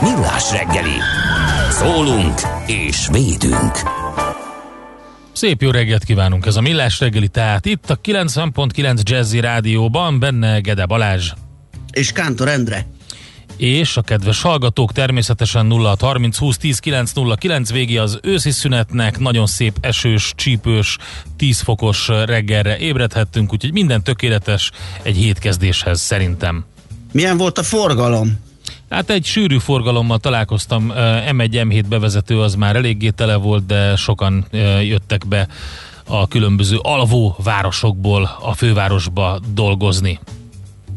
Millás reggeli. Szólunk és védünk. Szép jó reggelt kívánunk, ez a Millás reggeli, tehát itt a 90.9 Jazzy Rádióban, benne Gede Balázs. És Kántor Endre. És a kedves hallgatók természetesen 0 30 20 10 9 0 9 végi az őszi szünetnek, nagyon szép esős, csípős, 10 fokos reggelre ébredhettünk, úgyhogy minden tökéletes egy hétkezdéshez szerintem. Milyen volt a forgalom? Hát egy sűrű forgalommal találkoztam, M1, M7 bevezető az már eléggé tele volt, de sokan jöttek be a különböző alvó városokból a fővárosba dolgozni.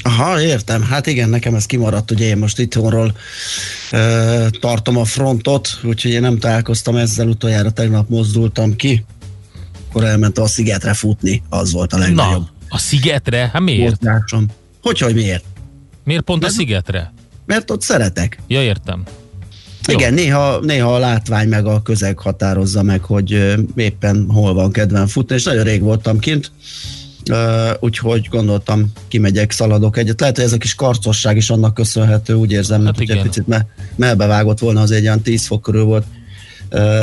Aha, értem. Hát igen, nekem ez kimaradt, ugye én most itthonról ö, tartom a frontot, úgyhogy én nem találkoztam ezzel, utoljára tegnap mozdultam ki, akkor elment a szigetre futni, az volt a legnagyobb. Na, a szigetre? Hát miért? Mozgásom. Hogy, hogy miért? Miért pont a szigetre? Mert ott szeretek. Ja, értem. Jó. Igen, néha, néha a látvány meg a közeg határozza meg, hogy éppen hol van kedvem futni, és nagyon rég voltam kint, úgyhogy gondoltam, kimegyek, szaladok egyet. Lehet, hogy ez a kis karcosság is annak köszönhető, úgy érzem, Hát hogy egy picit me, melbevágott volna, az egy olyan 10 fok körül volt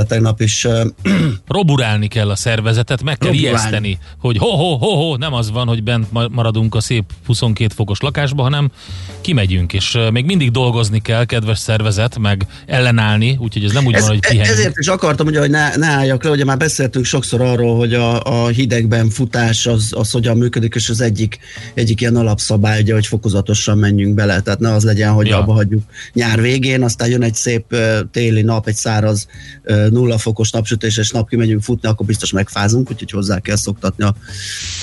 tegnap is. Roburálni kell a szervezetet, meg kell Roburálni. ijeszteni, hogy ho-ho-ho-ho, nem az van, hogy bent ma- maradunk a szép 22 fokos lakásba, hanem kimegyünk, és még mindig dolgozni kell, kedves szervezet, meg ellenállni, úgyhogy ez nem úgy Ez, van, hogy e- pihenjünk. ezért is akartam, ugye, hogy ne, ne álljak le, ugye már beszéltünk sokszor arról, hogy a, a hidegben futás az, az hogyan működik, és az egyik, egyik ilyen alapszabály, ugye, hogy fokozatosan menjünk bele, tehát ne az legyen, hogy Ja. abba hagyjuk nyár végén, aztán jön egy szép téli nap, egy száraz nulla fokos napsütéses nap, kimegyünk futni, akkor biztos megfázunk, úgyhogy hozzá kell szoktatni a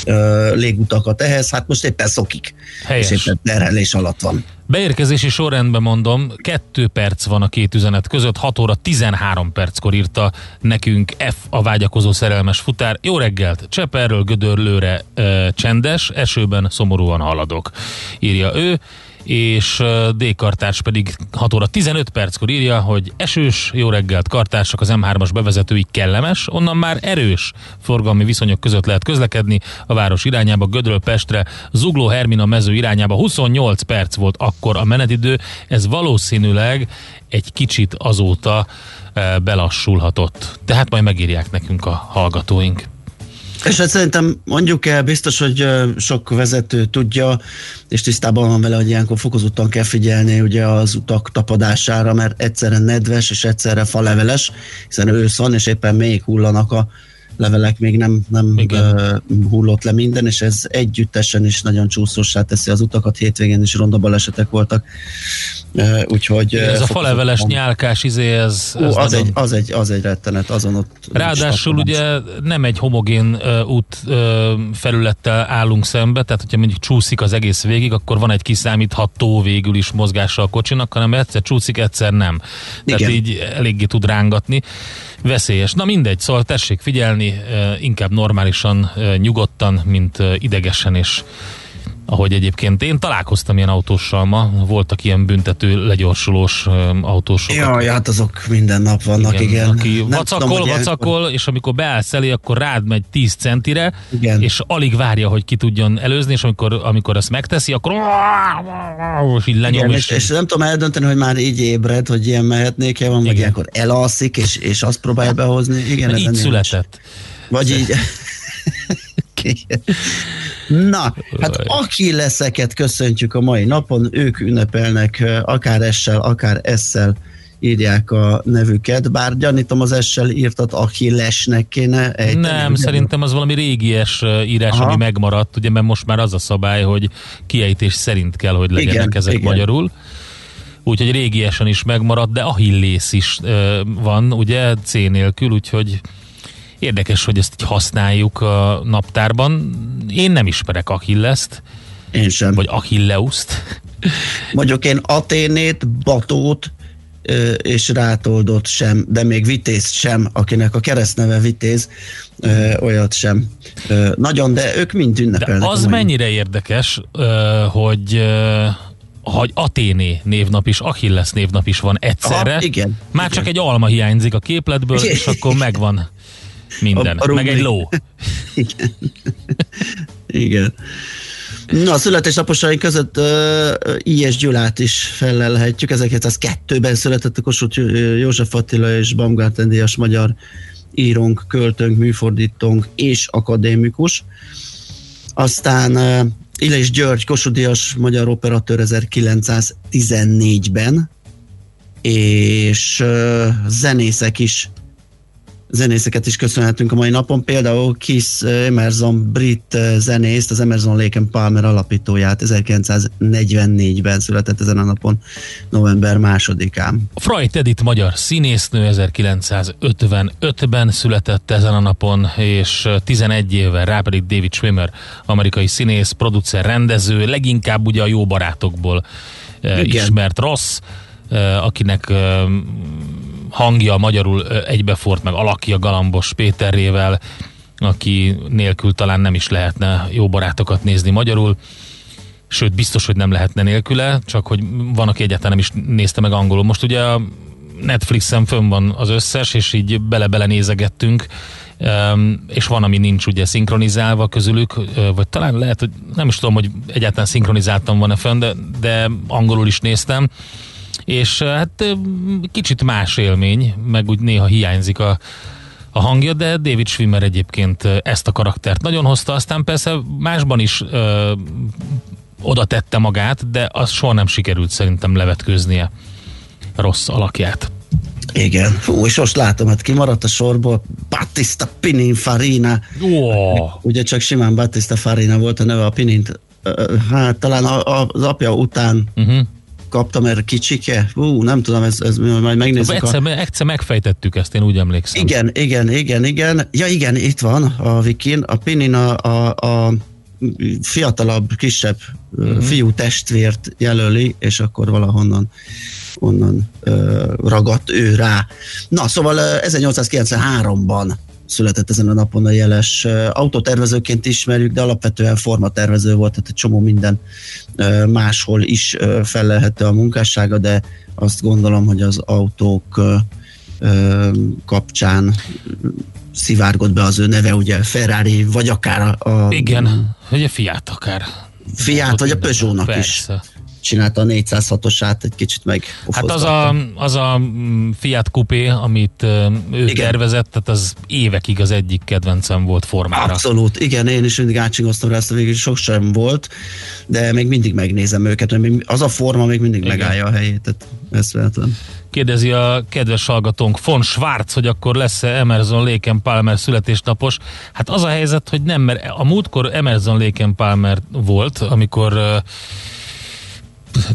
ö, légutakat ehhez. Hát most éppen szokik, Helyes. és éppen terhelés alatt van. Beérkezési sorrendben mondom, kettő perc van a két üzenet között, 6 óra 13 perckor írta nekünk F a vágyakozó szerelmes futár. Jó reggelt! Cseperről Gödörlőre e, csendes, esőben szomorúan haladok, írja ő. És D. Kartárs pedig 6 óra 15 perckor írja, hogy esős, jó reggelt kartársak, az M3-as bevezetői kellemes, onnan már erős forgalmi viszonyok között lehet közlekedni a város irányába, Gödről Pestre, Zugló Hermina mező irányába 28 perc volt akkor a menetidő, ez valószínűleg egy kicsit azóta belassulhatott. Tehát majd megírják nekünk a hallgatóink. És hát szerintem mondjuk el, biztos, hogy sok vezető tudja, és tisztában van vele, hogy ilyenkor fokozottan kell figyelni ugye az utak tapadására, mert egyszerre nedves és egyszerre faleveles, hiszen ősz van, és éppen még hullanak a levelek még nem, nem uh, hullott le minden, és ez együttesen is nagyon csúszósá teszi az utakat, hétvégén is ronda balesetek voltak. Úgyhogy, ez a faleveles van. nyálkás izé, ez, ez Ó, az, nagyon... egy, az, egy, az egy rettenet, azon ott Ráadásul ugye nem egy homogén uh, út uh, felülettel állunk szembe, tehát hogyha mondjuk csúszik az egész végig, akkor van egy kiszámítható végül is mozgása a kocsinak, hanem egyszer csúszik, egyszer nem. Tehát Igen. így eléggé tud rángatni veszélyes. Na mindegy, szóval tessék figyelni, inkább normálisan, nyugodtan, mint idegesen és ahogy egyébként én találkoztam ilyen autóssal ma, voltak ilyen büntető, legyorsulós autósok. Jaj, hát azok minden nap vannak, igen. igen. Aki Nem vacakol, tudom, vacakol, és amikor beállsz elé, akkor rád megy 10 centire, igen. és alig várja, hogy ki tudjon előzni, és amikor, amikor ezt megteszi, akkor és így lenyom. Igen, és, és, nem tudom eldönteni, hogy már így ébred, hogy ilyen mehetnék el van, vagy ilyenkor elalszik, és, és azt próbálja behozni. Igen, így született. Vagy így. Na, hát aki leszeket köszöntjük a mai napon, ők ünnepelnek akár essel, akár esszel írják a nevüket, bár gyanítom az essel írtat Achillesnek kéne egy. Nem, szerintem az valami régies írás, Aha. ami megmaradt, ugye, mert most már az a szabály, hogy kiejtés szerint kell, hogy legyenek igen, ezek igen. magyarul. Úgyhogy régiesen is megmaradt, de Achillész is uh, van, ugye, C nélkül, úgyhogy Érdekes, hogy ezt így használjuk a naptárban. Én nem ismerek Achilleszt. Én sem. Vagy Achilleuszt. Mondjuk én Aténét, Batót és Rátoldot sem, de még Vitéz sem, akinek a keresztneve Vitéz, olyat sem. Nagyon, de ők mind ünnepelnek. De az mennyire érdekes, hogy hogy Aténé névnap is, Achilles névnap is van egyszerre. Aha, igen. Már igen. csak egy alma hiányzik a képletből, és akkor megvan minden. A, a meg egy ló. Igen. Igen. Na, a születésnaposaink között uh, I.S. Gyulát is felelhetjük. 1902-ben született a Kossuth József Attila és Baumgarten díjas magyar írónk, költőnk, műfordítónk és akadémikus. Aztán uh, Illés György, Kossuth díjas magyar operatőr 1914-ben, és uh, zenészek is zenészeket is köszönhetünk a mai napon, például Kiss Emerson brit zenészt, az Emerson Lake and Palmer alapítóját 1944-ben született ezen a napon, november másodikán. Freud Edith magyar színésznő 1955-ben született ezen a napon, és 11 évvel rá pedig David Schwimmer, amerikai színész, producer, rendező, leginkább ugye a jó barátokból Igen. ismert Ross, akinek hangja magyarul egybefort, meg alakja Galambos Péterrével, aki nélkül talán nem is lehetne jó barátokat nézni magyarul. Sőt, biztos, hogy nem lehetne nélküle, csak hogy van, aki egyáltalán nem is nézte meg angolul. Most ugye a Netflixen fönn van az összes, és így bele-bele nézegettünk, és van, ami nincs ugye szinkronizálva közülük, vagy talán lehet, hogy nem is tudom, hogy egyáltalán szinkronizáltam van-e fönn, de, de angolul is néztem, és hát kicsit más élmény, meg úgy néha hiányzik a, a hangja, de David Schwimmer egyébként ezt a karaktert nagyon hozta, aztán persze másban is ö, oda tette magát, de az soha nem sikerült szerintem levetkőznie rossz alakját. Igen, Fú, és most látom, hát kimaradt a sorból Battista Pinin Farina. Oh. Ugye csak simán Battista Farina volt a neve a Pinint. Hát talán az apja után uh-huh kaptam erre kicsike. Ú, nem tudom, ez, ez majd megnézzük. Egyszer, a... egyszer megfejtettük ezt, én úgy emlékszem. Igen, igen, igen, igen. Ja igen, itt van a Vikin. A Pinin a, a, a fiatalabb, kisebb uh-huh. fiú testvért jelöli, és akkor valahonnan onnan uh, ragadt ő rá. Na, szóval uh, 1893-ban született ezen a napon a jeles. Autotervezőként ismerjük, de alapvetően formatervező volt, tehát egy csomó minden máshol is felelhető a munkássága, de azt gondolom, hogy az autók kapcsán szivárgott be az ő neve, ugye Ferrari, vagy akár a... Igen, vagy a Fiat akár. Fiat, vagy a Peugeot-nak is csinálta a 406-osát, egy kicsit meg Hát az a, az a mm, Fiat Coupé, amit ő Igen. tervezett, tehát az évekig az egyik kedvencem volt formára. Abszolút, igen, én is mindig átcsingoztam rá, ezt a végül sok sem volt, de még mindig megnézem őket, az a forma még mindig Igen. megállja a helyét, tehát ezt vehetem. Kérdezi a kedves hallgatónk von Schwarz, hogy akkor lesz-e Emerson Lake Palmer születésnapos. Hát az a helyzet, hogy nem, mert a múltkor Emerson Lake Palmer volt, amikor ö,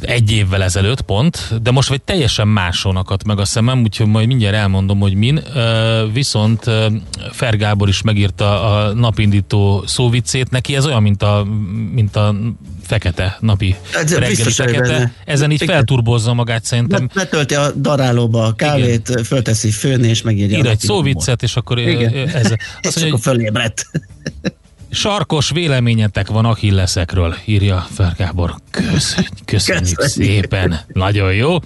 egy évvel ezelőtt pont, de most vagy teljesen máson akadt meg a szemem, úgyhogy majd mindjárt elmondom, hogy min. Viszont ö, Fer Gábor is megírta a napindító szóviccét, neki ez olyan, mint a, mint a fekete napi Ez reggeli fekete. benne. Ezen így Igen. felturbozza magát szerintem. Betölti a darálóba a kávét, fölteszi főni, és megírja. ír egy szóviccet, és akkor Igen. ez, És azt akkor mondja, hogy fölébredt. Sarkos véleményetek van Achilleszekről, írja Fer Gábor. Köszönjük, köszönjük Köszönjük. szépen, nagyon jó.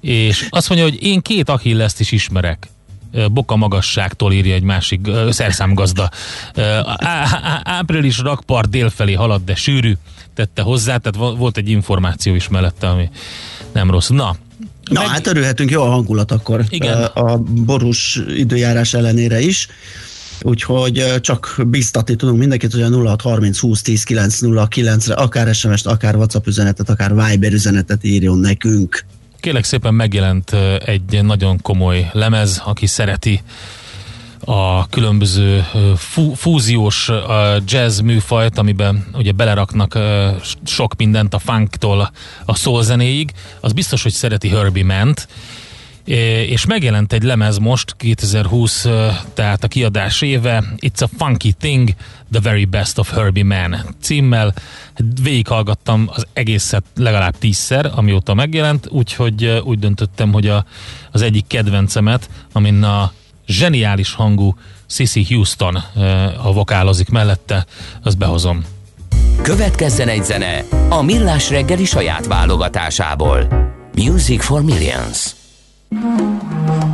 És azt mondja, hogy én két Achilleszt is ismerek. Boka magasságtól írja egy másik ö, szerszámgazda. Ö, á- á- Április rakpart délfelé halad, de sűrű, tette hozzá, tehát vo- volt egy információ is mellette, ami nem rossz. Na, Na, meg- hát örülhetünk, jó a hangulat akkor Igen. a borús időjárás ellenére is. Úgyhogy csak biztatni tudunk mindenkit, hogy a 0630 20 10 909 re akár SMS-t, akár WhatsApp üzenetet, akár Viber üzenetet írjon nekünk. Kérlek szépen megjelent egy nagyon komoly lemez, aki szereti a különböző fú, fúziós jazz műfajt, amiben ugye beleraknak sok mindent a funktól a soul zenéig, az biztos, hogy szereti Herbie Ment, és megjelent egy lemez most, 2020, ö, tehát a kiadás éve, It's a Funky Thing, The Very Best of Herbie Man címmel. Végighallgattam az egészet legalább tízszer, amióta megjelent, úgyhogy úgy döntöttem, hogy a, az egyik kedvencemet, amin a zseniális hangú Sissy Houston a vokálozik mellette, azt behozom. Következzen egy zene a Millás reggeli saját válogatásából. Music for Millions. Cajun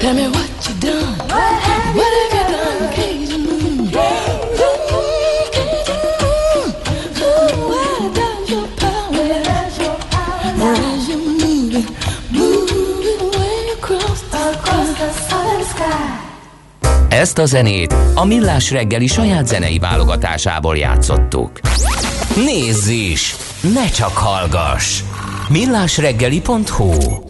Tell me what you done. What have, you done? Cajun moon. Where does your power lie? As you're moving, moving way across the southern sky. Ezt a zenét a Millás reggeli saját zenei válogatásából játszottuk. Nézz is! Ne csak hallgass! millásreggeli.hu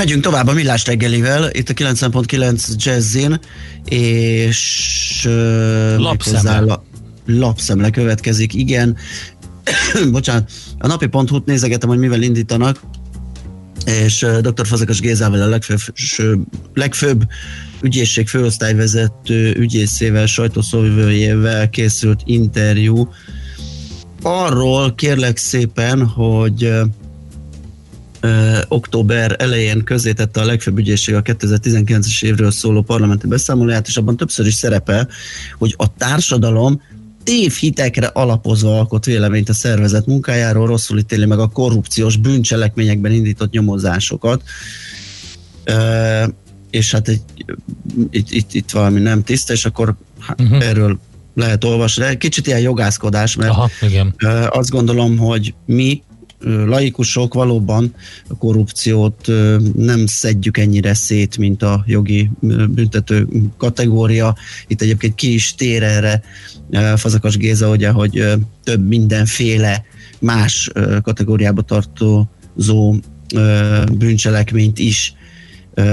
Megyünk tovább a Millás reggelivel, itt a 90.9 Jazzin, és uh, Lapszemle. La, lapszemle következik, igen. Bocsánat, a napi.hu-t nézegetem, hogy mivel indítanak, és uh, dr. Fazekas Gézával a legfőbb, legfőbb ügyészség főosztályvezető ügyészével, sajtószóvivőjével készült interjú. Arról kérlek szépen, hogy uh, ö, október elején közzétette a legfőbb ügyészség a 2019-es évről szóló parlamenti beszámolóját, és abban többször is szerepel, hogy a társadalom tévhitekre alapozva alkot véleményt a szervezet munkájáról, rosszul ítéli meg a korrupciós bűncselekményekben indított nyomozásokat. Ö, és hát egy, itt, itt, itt valami nem tiszta, és akkor uh-huh. erről lehet olvasni. Kicsit ilyen jogászkodás, mert Aha, igen. Azt gondolom, hogy mi laikusok valóban a korrupciót nem szedjük ennyire szét, mint a jogi büntető kategória. Itt egyébként ki is tér erre Fazakas Géza, ugye, hogy több mindenféle más kategóriába tartozó bűncselekményt is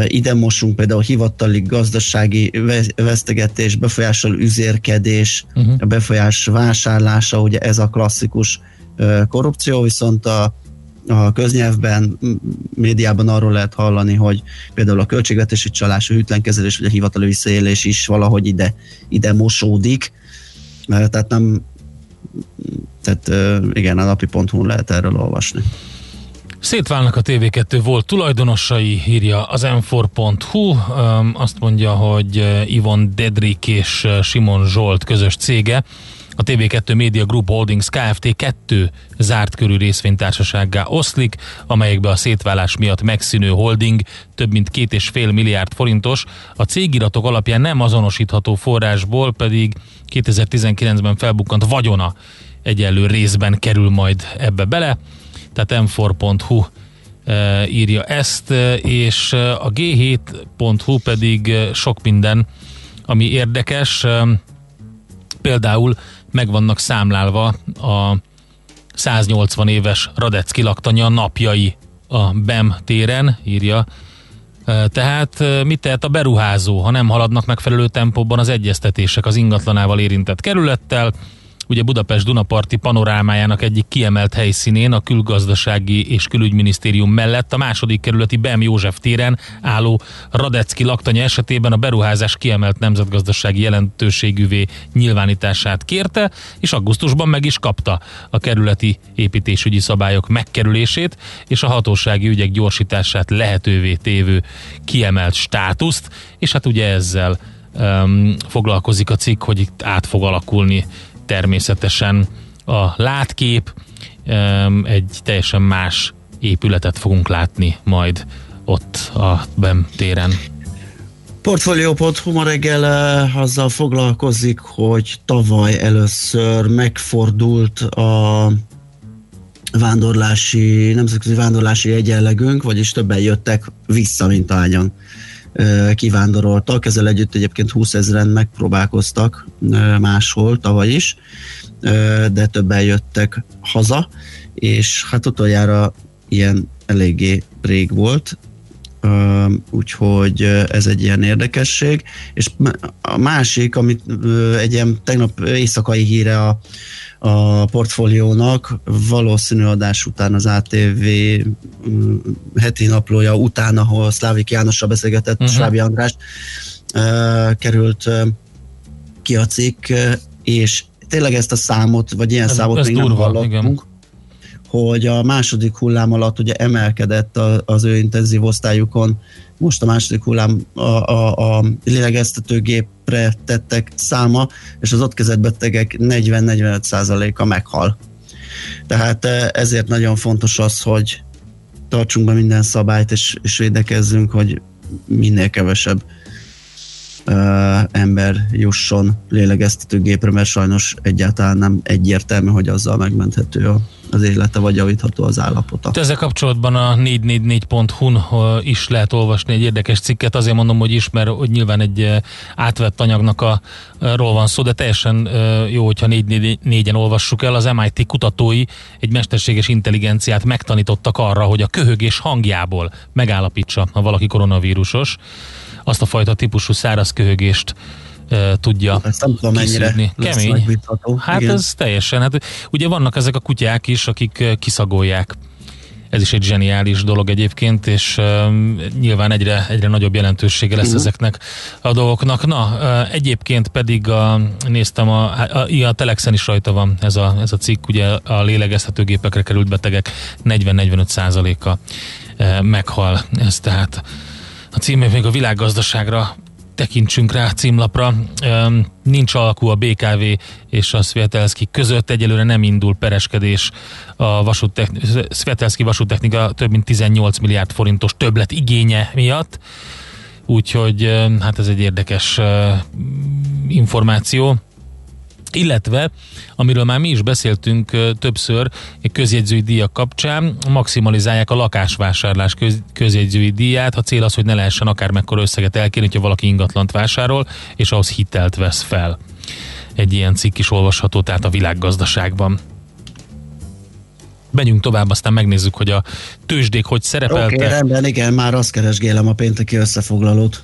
ide mosunk például hivatali gazdasági ve- vesztegetés, befolyással üzérkedés, Uh-huh. befolyás vásárlása, ugye ez a klasszikus ö, korrupció, viszont a, a köznyelvben, m- médiában arról lehet hallani, hogy például a költségvetési csalás, a hűtlenkezelés, vagy a hivatali visszaélés is valahogy ide, ide mosódik. Tehát nem tehát igen, a napi.hu lehet erről olvasni. Szétválnak a TV2 volt tulajdonosai, írja az m4.hu. Öm, Azt mondja, hogy Ivon Dedrik és Simon Zsolt közös cége a TV2 Media Group Holdings Kft. kettő zárt körű részvénytársasággá oszlik, amelyekbe a szétválás miatt megszűnő holding több mint két és fél milliárd forintos, a cégiratok alapján nem azonosítható forrásból pedig 2019-ben felbukkant vagyona egyenlő részben kerül majd ebbe bele tehát m4.hu e, írja ezt, e, és e, a g7.hu pedig sok minden, ami érdekes, például meg vannak számlálva a 180 éves Radecki laktanya napjai a BEM téren, írja. Tehát mit tehet a beruházó, ha nem haladnak megfelelő tempóban az egyeztetések az ingatlanával érintett kerülettel, ugye Budapest Dunaparti panorámájának egyik kiemelt helyszínén a külgazdasági és külügyminisztérium mellett a második kerületi Bem József téren álló Radecki laktanya esetében a beruházás kiemelt nemzetgazdasági jelentőségűvé nyilvánítását kérte, és augusztusban meg is kapta a kerületi építésügyi szabályok megkerülését és a hatósági ügyek gyorsítását lehetővé tévő kiemelt státuszt, és hát ugye ezzel um, foglalkozik a cikk, hogy itt át fog alakulni természetesen a látkép, egy teljesen más épületet fogunk látni majd ott a BEM téren. Portfolio.hu ma reggel eh, azzal foglalkozik, hogy tavaly először megfordult a vándorlási, nemzetközi vándorlási egyenlegünk, vagyis többen jöttek vissza, mint ahányan kivándoroltak. Ezzel együtt egyébként 20 ezeren megpróbálkoztak máshol tavaly is, de többen jöttek haza, és hát utoljára ilyen eléggé rég volt, úgyhogy ez egy ilyen érdekesség. És a másik, amit egy ilyen tegnap éjszakai híre a, a portfóliónak, valószínű adás után az ATV ö, heti naplója után, ahol Szlávik Jánossal beszélgetett, Mhm. uh-huh. Svábi András, került ki a cikk, és tényleg ezt a számot, vagy ilyen Ez- számot ez még durva, nem hallottunk, igen. Hogy a második hullám alatt ugye emelkedett a- az ő intenzív osztályukon, most a második hullám a, a, a lélegeztetőgépre tettek száma, és az ott kezett betegek 40-45%-a meghal. Tehát eh, ezért nagyon fontos az, hogy tartsunk be minden szabályt, és, és védekezzünk, hogy minél kevesebb ember jusson lélegeztetőgépre, mert sajnos egyáltalán nem egyértelmű, hogy azzal megmenthető az élete, vagy javítható az állapota. Ezzel kapcsolatban a 444.hu-n is lehet olvasni egy érdekes cikket, azért mondom, hogy is, mert hogy nyilván egy átvett anyagnak a, ról van szó, de teljesen jó, hogyha 444-en olvassuk el. Az MIT kutatói egy mesterséges intelligenciát megtanítottak arra, hogy a köhögés hangjából megállapítsa, ha valaki koronavírusos, azt a fajta típusú száraz köhögést tudja Ezt nem tudom, mennyire Kemény. Hát Igen. ez teljesen, hát ugye vannak ezek a kutyák is, akik kiszagolják. Ez is egy zseniális dolog egyébként, és um, nyilván egyre, egyre nagyobb jelentősége lesz Mhm. ezeknek a dolgoknak. Na, uh, egyébként pedig a, néztem, a, a, a, a Telexen is rajta van ez a, ez a cikk, ugye a lélegeztetőgépekre került betegek 40-45 százaléka uh, meghal. Ez tehát a címe még a világgazdaságra tekintsünk rá címlapra. Öm, Nincs alakú a BKV és a Svietelszki között. Egyelőre nem indul pereskedés a vasúttechni- Svietelszki vasúttechnika több mint 18 milliárd forintos többlet igénye miatt. Úgyhogy hát ez egy érdekes ö, információ illetve, amiről már mi is beszéltünk többször közjegyzői díjak kapcsán, maximalizálják a lakásvásárlás köz, közjegyzői díját. A cél az, hogy ne lehessen akármekkora összeget elkérni, hogyha valaki ingatlant vásárol, és ahhoz hitelt vesz fel. Egy ilyen cikk is olvasható, tehát a világgazdaságban. Menjünk tovább, aztán megnézzük, hogy a tőzsdék hogy Oké, szerepeltek. okay, rendben, igen, már azt keresgélem a pénteki összefoglalót.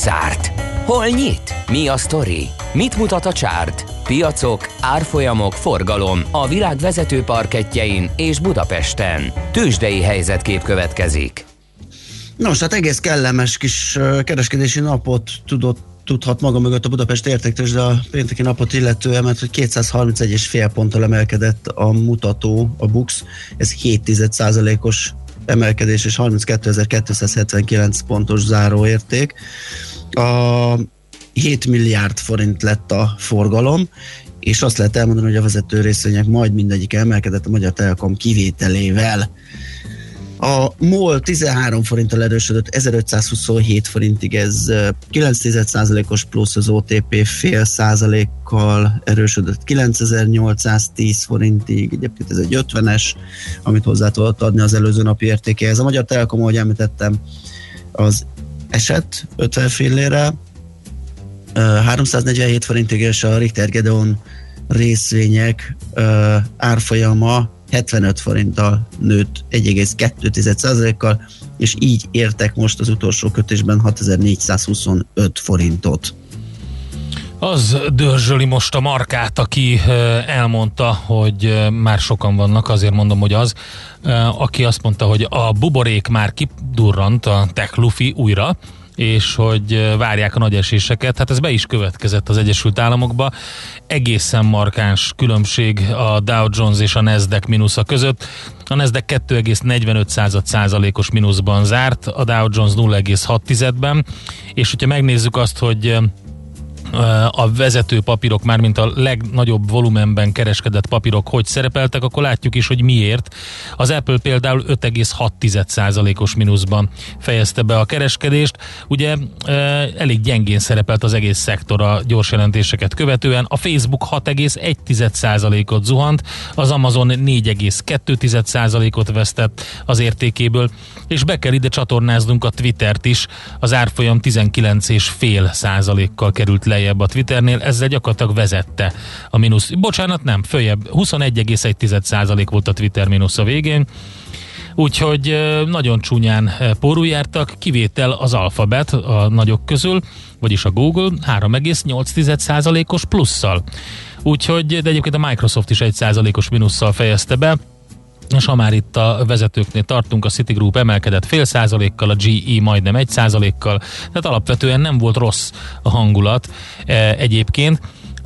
Zárt? Hol nyit? Mi a sztori? Mit mutat a csárt? Piacok, árfolyamok, forgalom a világ vezető parketjein és Budapesten. Tősdei helyzetkép következik. Nos, hát egész kellemes kis kereskedési napot tudott tudhat maga mögött a Budapest értéktős, de a pénteki napot illetően, mert hogy 231,5 ponttal emelkedett a mutató, a BUX, ez 7 os emelkedés és 32.279 pontos záróérték. A 7 milliárd forint lett a forgalom, és azt lehet elmondani, hogy a vezető részvények majd mindegyik emelkedett a Magyar Telekom kivételével. A MOL 13 forinttal erősödött 1527 forintig, ez 9,1%-os plusz, az OTP fél százalékkal erősödött 9810 forintig, egyébként ez egy 50-es, amit hozzá tudott adni az előző napi értékéhez. A Magyar Telekom, ahogy említettem, az esett 50 fillére, 347 forintig, és a Richter Gedeon részvények árfolyama 75 forinttal nőtt 1,2%-kal, és így értek most az utolsó kötésben 6425 forintot. Az dörzsöli most a markát, aki elmondta, hogy már sokan vannak, azért mondom, hogy az, aki azt mondta, hogy a buborék már kidurrant a Tech Luffy újra, és hogy várják a nagy eséseket. Hát ez be is következett az Egyesült Államokba. Egészen markáns különbség a Dow Jones és a Nasdaq mínusza között. A Nasdaq 2,45 százalékos mínuszban zárt, a Dow Jones 0,6-ben, és hogyha megnézzük azt, hogy a vezető papírok, mármint a legnagyobb volumenben kereskedett papírok hogy szerepeltek, akkor látjuk is, hogy miért. Az Apple például 5,6%-os mínuszban fejezte be a kereskedést. Ugye elég gyengén szerepelt az egész szektor a gyors jelentéseket követően. A Facebook 6,1%-ot zuhant, az Amazon 4,2%-ot vesztett az értékéből, és be kell ide csatornáznunk a Twittert is, az árfolyam 19,5%-kal került le lejjebb a Twitternél, ezzel gyakorlatilag vezette a mínusz. Bocsánat, nem, följebb, 21,1% volt a Twitter mínusz a végén, úgyhogy nagyon csúnyán porul jártak, kivétel az alfabet a nagyok közül, vagyis a Google 3,8%-os plusszal. Úgyhogy, de egyébként a Microsoft is 1%-os mínusszal fejezte be, és ha már itt a vezetőknél tartunk, a Citigroup emelkedett fél százalékkal, a GE majdnem egy százalékkal, tehát alapvetően nem volt rossz a hangulat e, egyébként.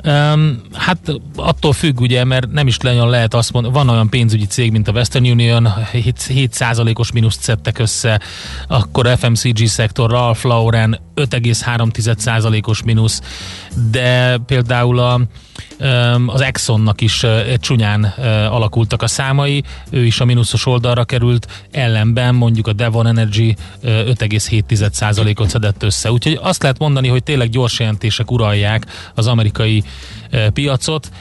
Um, hát attól függ ugye, mert nem is nagyon lehet azt mondani, van olyan pénzügyi cég, mint a Western Union, 7%-os mínuszt szedtek össze, akkor FMCG szektor, Ralph Lauren 5,3%-os mínusz, de például a, az Exxonnak is csúnyán alakultak a számai, ő is a mínuszos oldalra került, ellenben mondjuk a Devon Energy 5,7%-ot szedett össze. Úgyhogy azt lehet mondani, hogy tényleg gyors jelentések uralják az amerikai piacot,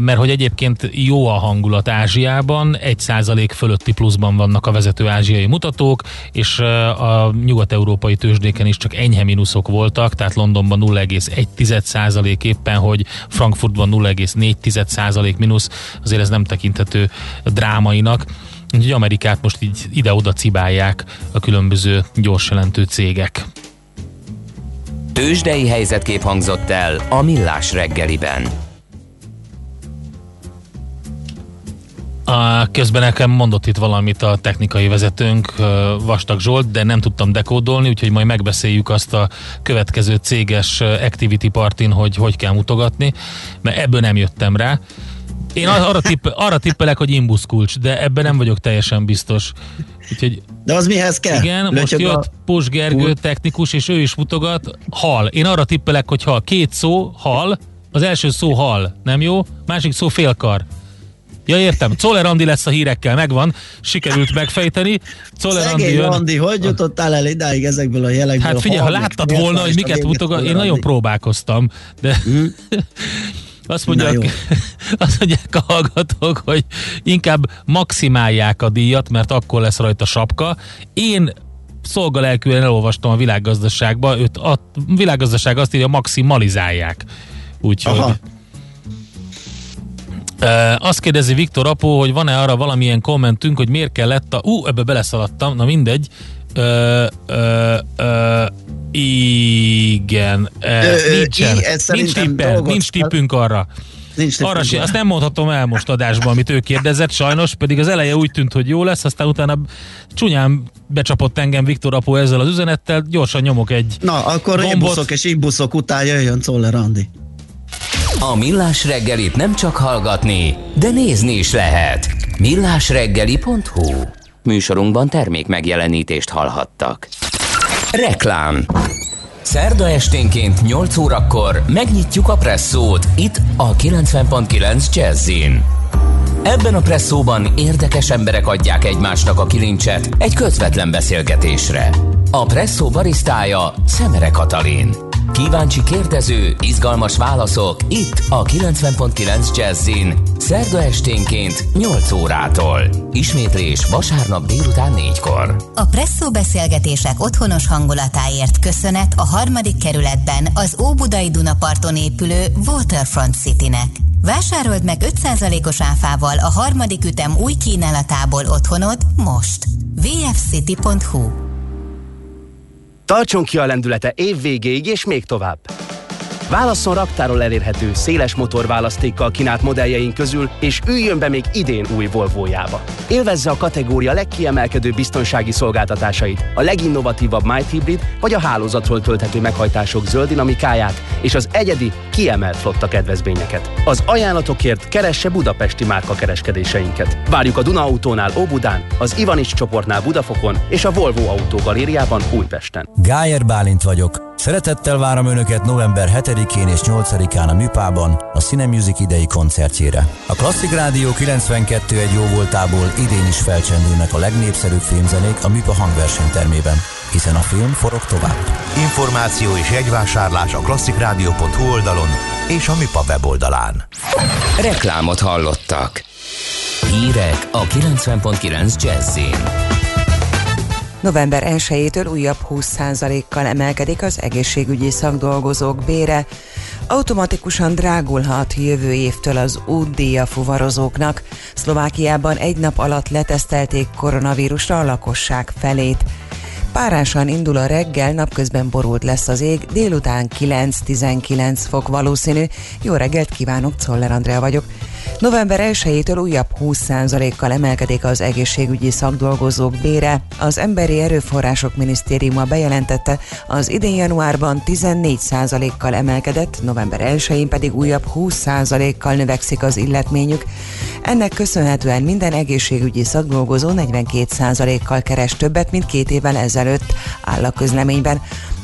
mert hogy egyébként jó a hangulat Ázsiában, egy százalék fölötti pluszban vannak a vezető ázsiai mutatók, és a nyugat-európai tőzsdéken is csak enyhe mínuszok voltak, tehát Londonban 0,1 százalék éppen, hogy Frankfurtban 0,4 százalék mínusz, azért ez nem tekinthető drámainak. Úgyhogy Amerikát most így ide-oda cibálják a különböző gyors jelentő cégek. Tőzsdei helyzetkép hangzott el a Millás reggeliben. Közben nekem mondott itt valamit a technikai vezetőnk, Vastag Zsolt, de nem tudtam dekódolni, úgyhogy majd megbeszéljük azt a következő céges Activity Partin, hogy hogy kell mutogatni, mert ebből nem jöttem rá. Én arra, tipp, arra tippelek, hogy imbusz kulcs, de ebben nem vagyok teljesen biztos. Úgyhogy De az mihez kell? igen, most Lötyög jött a- Pus Gergő technikus, és ő is mutogat. Hal. Én arra tippelek, hogy hal. Két szó, hal. Az első szó hal, nem jó? Másik szó félkar. Ja, értem. Czoller Andi lesz a hírekkel, megvan. Sikerült megfejteni. Czoller Andi jön. Andi, hogy jutottál el idáig ezekből a jelekből? Hát figyelj, ha láttad volna, hogy miket mutogat, én nagyon próbálkoztam, de azt Na mondják, azt mondják a hallgatók, hogy inkább maximálják a díjat, mert akkor lesz rajta sapka. Én szolgalelkűen elolvastam a világgazdaságba, őt a világgazdaság azt írja, maximalizálják. Úgyhogy... Aha. Uh, azt kérdezi Viktor Apó, hogy van-e arra valamilyen kommentünk, hogy miért kellett a... Ú, uh, ebbe beleszaladtam, na mindegy. Uh, uh, uh, Igen, Ö, nincsen. ez nincs tippel, nincs tippünk arra. Nincs Arra tippünk. se, azt nem mondhatom el most adásban, amit ő kérdezett, sajnos, pedig az eleje úgy tűnt, hogy jó lesz, aztán utána csúnyán becsapott engem Viktor Apu ezzel az üzenettel, gyorsan nyomok egy Na, akkor gombot. ébuszok és imbuszok után jöjjön Czoller Andi. A Millás reggelit nem csak hallgatni, de nézni is lehet. millásreggeli.hu Műsorunkban termék megjelenítést hallhattak. Reklám Szerda esténként 8 órakor megnyitjuk a presszót itt a 90.9 Jazzin. Ebben a presszóban érdekes emberek adják egymásnak a kilincset egy közvetlen beszélgetésre. A presszó barisztája Szemere Katalin. Kíváncsi kérdező, izgalmas válaszok itt a 90.9 Jazzin. Szerda esténként 8 órától. Ismétlés vasárnap délután 4-kor. A Presszó beszélgetések otthonos hangulatáért köszönet a harmadik kerületben az Óbudai Dunaparton épülő Waterfront Citynek. Vásárold meg 5%-os áfával a harmadik ütem új kínálatából otthonod most. vfcity.hu Tartson ki a lendülete év végéig és még tovább. Válasszon raktáról elérhető, széles motorválasztékkal kínált modelljeink közül, és üljön be még idén új Volvo-jába. Élvezze a kategória legkiemelkedő biztonsági szolgáltatásait, a leginnovatívabb Might Hybrid vagy a hálózatról tölthető meghajtások zöld dinamikáját és az egyedi, kiemelt flotta kedvezményeket. Az ajánlatokért keresse budapesti márka kereskedéseinket. Várjuk a Duna Autónál Óbudán, az Ivanics csoportnál Budafokon és a Volvo Autó Galériában Újpesten. Gájer Bálint vagyok. Szeretettel várom Önöket november 7-én és 8-án a Műpában a Cine Music idei koncertjére. A Klasszik Rádió 92 egy jó voltából idén is felcsendülnek a legnépszerűbb filmzenék a Műpa hangversenytermében, hiszen a film forog tovább. Információ és jegyvásárlás a klasszikrádió.hu oldalon és a Mipa weboldalán. Reklámot hallottak. Hírek a 90.9 Jazzin. November 1-től újabb 20%-kal emelkedik az egészségügyi szakdolgozók bére. Automatikusan drágulhat jövő évtől az útdíj a fuvarozóknak. Szlovákiában egy nap alatt letesztelték koronavírusra a lakosság felét. Párásan indul a reggel, napközben borult lesz az ég, délután 9-19 fok valószínű. Jó reggelt kívánok, Czoller Andrea vagyok. November 1-től újabb 20%-kal emelkedik az egészségügyi szakdolgozók bére. Az Emberi Erőforrások Minisztériuma bejelentette, az idén januárban 14%-kal emelkedett, november 1-én pedig újabb 20%-kal növekszik az illetményük. Ennek köszönhetően minden egészségügyi szakdolgozó 42%-kal keres többet, mint két évvel ezelőtt, áll a közleményben.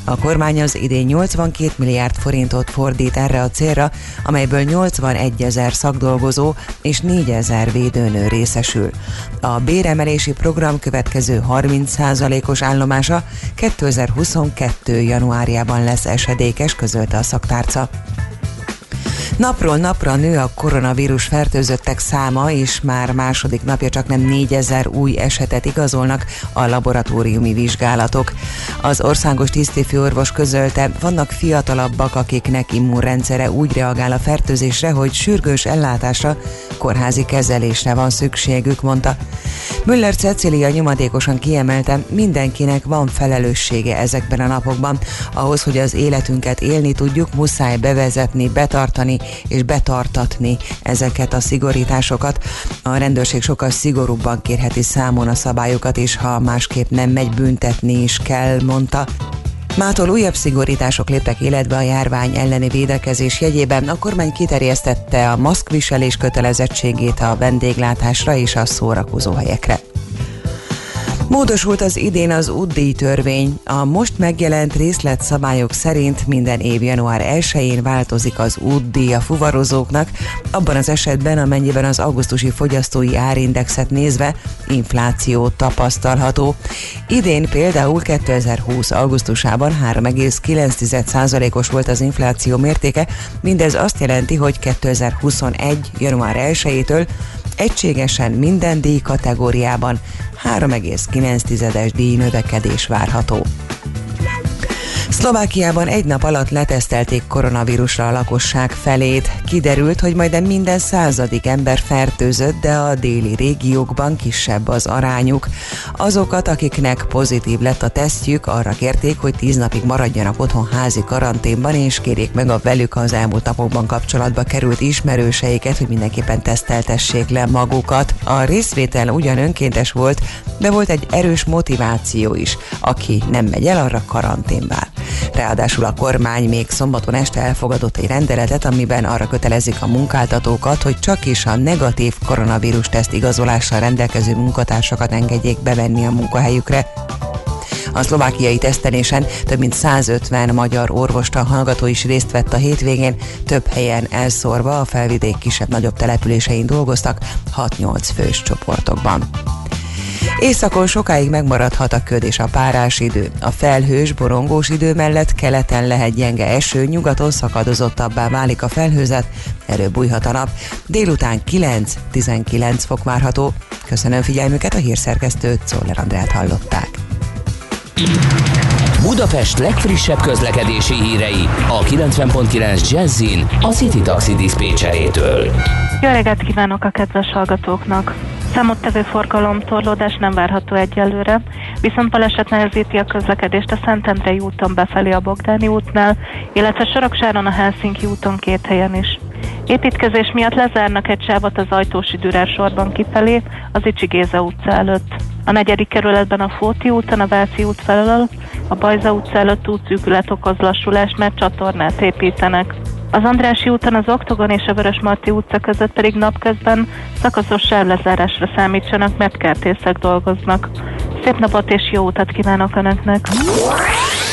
A kormány az idén 82 milliárd forintot fordít erre a célra, amelyből 81 ezer szakdolgozó és 4 ezer védőnő részesül. A béremelési program következő 30%-os állomása 2022. januárjában lesz esedékes, közölte a szaktárca. Napról napra nő a koronavírus fertőzöttek száma, és már második napja csak nem 4000 új esetet igazolnak a laboratóriumi vizsgálatok. Az országos tisztifőorvos közölte, vannak fiatalabbak, akiknek immunrendszere úgy reagál a fertőzésre, hogy sürgős ellátásra, kórházi kezelésre van szükségük, mondta. Müller Cecilia nyomadékosan kiemelte, mindenkinek van felelőssége ezekben a napokban. Ahhoz, hogy az életünket élni tudjuk, muszáj bevezetni, betartani és betartatni ezeket a szigorításokat. A rendőrség sokkal szigorúbban kérheti számon a szabályokat, és ha másképp nem megy, büntetni is kell, mondta. Mától újabb szigorítások léptek életbe a járvány elleni védekezés jegyében. A kormány kiterjesztette a maszkviselés kötelezettségét a vendéglátásra és a szórakozó helyekre. Módosult az idén az útdíj törvény. A most megjelent részletszabályok szerint minden év január 1-én változik az útdíj a fuvarozóknak, abban az esetben, amennyiben az augusztusi fogyasztói árindexet nézve infláció tapasztalható. Idén például 2020. augusztusában 3,9%-os volt az infláció mértéke, mindez azt jelenti, hogy 2021. január 1-től egységesen minden díj kategóriában 3,9-es díj növekedés várható. Szlovákiában egy nap alatt letesztelték koronavírusra a lakosság felét. Kiderült, hogy majdnem minden századik ember fertőzött, de a déli régiókban kisebb az arányuk. Azokat, akiknek pozitív lett a tesztjük, arra kérték, hogy tíz napig maradjanak otthon házi karanténban, és kérjék meg a velük az elmúlt napokban kapcsolatba került ismerőseiket, hogy mindenképpen teszteltessék le magukat. A részvétel ugyan önkéntes volt, de volt egy erős motiváció is. Aki nem megy el, arra karanténba. Ráadásul a kormány még szombaton este elfogadott egy rendeletet, amiben arra kötelezik a munkáltatókat, hogy csak is a negatív koronavírus teszt igazolással rendelkező munkatársakat engedjék bevenni a munkahelyükre. A szlovákiai tesztelésen több mint 150 magyar orvostan hallgató is részt vett a hétvégén, több helyen elszórva a felvidék kisebb-nagyobb településein dolgoztak, 6-8 fős csoportokban. Északon sokáig megmaradhat a köd és a párás idő. A felhős, borongós idő mellett keleten lehet gyenge eső, nyugaton szakadozottabbá válik a felhőzet, erről bújhat a nap. Délután 9-19 fok várható. Köszönöm figyelmüket, a hírszerkesztőt Czoller Andrát hallották. Budapest legfrissebb közlekedési hírei a 90.9 Jazzin a City Taxi Dispécsejétől. Jó reggelt kívánok a kedves hallgatóknak! Számottevő forgalom torlódás nem várható egyelőre, viszont baleset nehezíti a közlekedést a Szentendrei úton befelé a Bogdáni útnál, illetve Soroksáron a Helsinki úton két helyen is. Építkezés miatt lezárnak egy sávot az Ajtósi Dürer sorban kifelé, az Icsi Géza utca előtt. A negyedik kerületben a Fóti úton, a Váci út felől, a Bajza utca előtt útszűkület okoz lassulást, mert csatornát építenek. Az Andrási úton az Oktogon és a Vörös Marti utca között pedig napközben szakaszos sávlezárásra számítsanak, mert kertészek dolgoznak. Szép napot és jó utat kívánok Önöknek!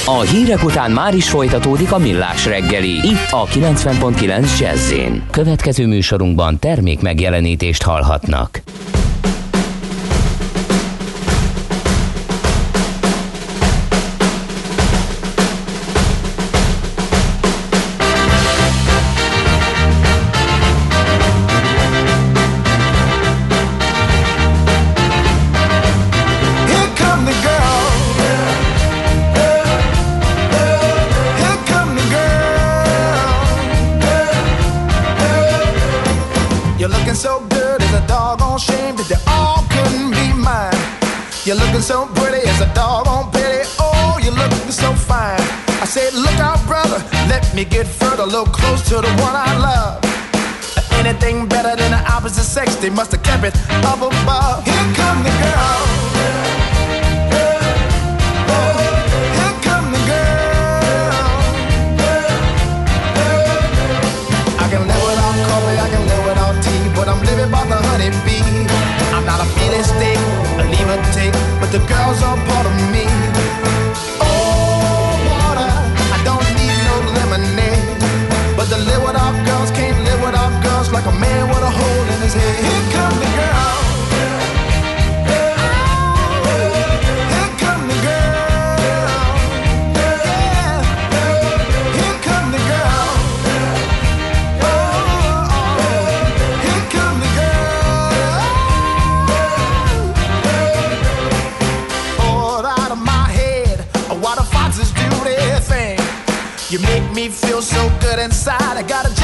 A hírek után már is folytatódik a millás reggeli, itt a 90.9 Jazzin. Következő műsorunkban termék megjelenítést hallhatnak. Get further, a little close to the one I love. Anything better than the opposite sex, they must have kept it up above. Here come the girl. Here come the girl. I can live without coffee, I can live without tea, but I'm living by the honey bee. I'm not a feeling steak, a leave or take, but the girls are part of me. side. I got a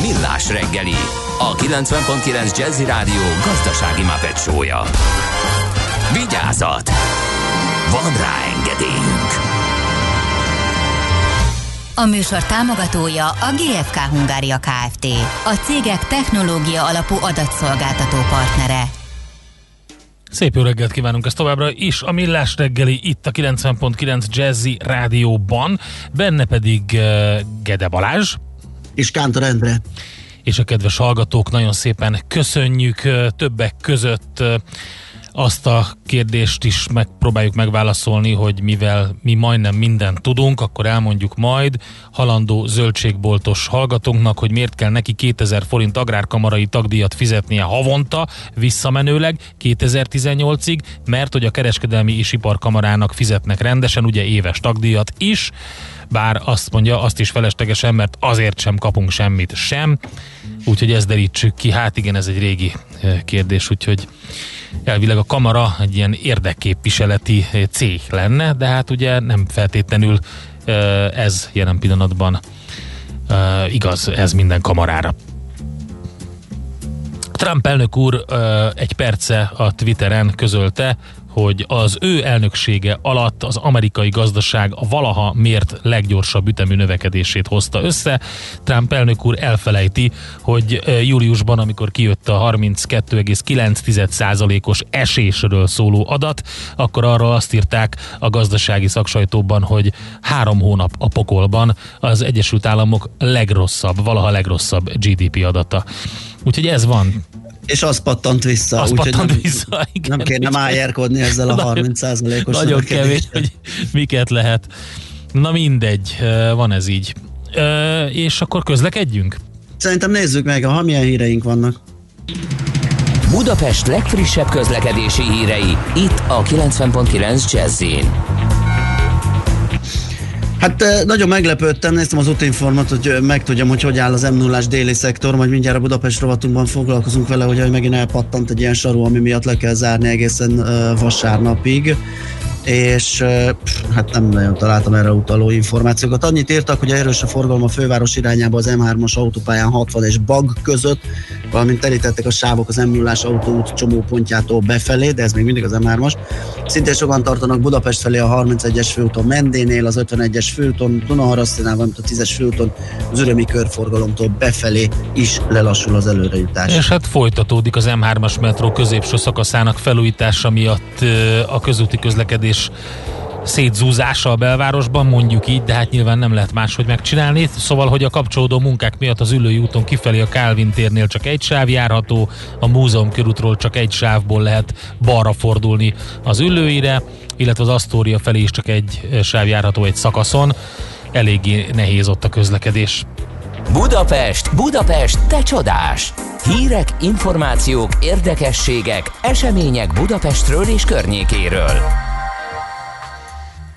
Millás reggeli, a 90.9 Jazzy Rádió gazdasági mapetsója. Vigyázat! Van rá engedélyünk! A műsor támogatója a GFK Hungária Kft. A cégek technológia alapú adatszolgáltató partnere. Szép jó reggelt kívánunk ezt továbbra is. A Millás reggeli itt a 90.9 Jazzy rádióban, benne pedig uh, Gede Balázs. És Kántor Endre. És a kedves hallgatók, nagyon szépen köszönjük többek között azt a kérdést is megpróbáljuk megválaszolni, hogy mivel mi majdnem mindent tudunk, akkor elmondjuk majd halandó zöldségboltos hallgatónknak, hogy miért kell neki 2000 forint agrárkamarai tagdíjat fizetnie havonta, visszamenőleg 2018-ig, mert hogy a kereskedelmi és iparkamarának fizetnek rendesen, ugye éves tagdíjat is, bár azt mondja, azt is feleslegesen, mert azért sem kapunk semmit sem, úgyhogy ezt derítsük ki. Hát igen, ez egy régi eh, kérdés, úgyhogy elvileg a kamara egy ilyen érdekképviseleti cég lenne, de hát ugye nem feltétlenül ez jelen pillanatban igaz, ez minden kamarára. Trump elnök úr egy perce a Twitteren közölte, hogy az ő elnöksége alatt az amerikai gazdaság a valaha mért leggyorsabb ütemű növekedését hozta össze. Trump elnök úr elfelejti, hogy júliusban, amikor kijött a 32,9%-os esésről szóló adat, akkor arra azt írták a gazdasági szaksajtóban, hogy három hónap a pokolban az Egyesült Államok legrosszabb, valaha legrosszabb GDP adata. Úgyhogy ez van. És az pattant vissza. Az úgy, pattant nem, vissza, igen. Nem kéne májerkodni ezzel a 30%-os Nagyon kevés, hogy miket lehet. Na mindegy, van ez így. És akkor közlekedjünk? Szerintem nézzük meg, ha milyen híreink vannak. Budapest legfrissebb közlekedési hírei, itt a 90.9 jazz Hát nagyon meglepődtem, néztem az útinformat, hogy megtudjam, hogy hogy áll az m 0 déli szektor, majd mindjárt a Budapest rovatunkban foglalkozunk vele, hogy megint elpattant egy ilyen saru, ami miatt le kell zárni egészen vasárnapig és hát nem nagyon találtam erre utaló információkat. Annyit írtak, hogy erős a forgalom a főváros irányába az M3-as autópályán 60 és Bag között, valamint telítettek a sávok az m 0 autóút csomópontjától befelé, de ez még mindig az M3-as. Szintén sokan tartanak Budapest felé a 31-es főúton Mendénél, az 51-es főúton Dunaharasztinál, valamint a 10-es főúton az örömi körforgalomtól befelé is lelassul az előrejutás. És hát folytatódik az M3-as metró középső szakaszának felújítása miatt a közúti közlekedés és szétzúzása a belvárosban, mondjuk így, de hát nyilván nem lehet máshogy megcsinálni. Szóval, hogy a kapcsolódó munkák miatt az ülői úton kifelé a Kálvin térnél csak egy sáv járható, a múzeum körútról csak egy sávból lehet balra fordulni az ülőire, illetve az Asztória felé is csak egy sáv járható egy szakaszon. Eléggé nehéz ott a közlekedés. Budapest, Budapest, te csodás! Hírek, információk, érdekességek, események Budapestről és környékéről.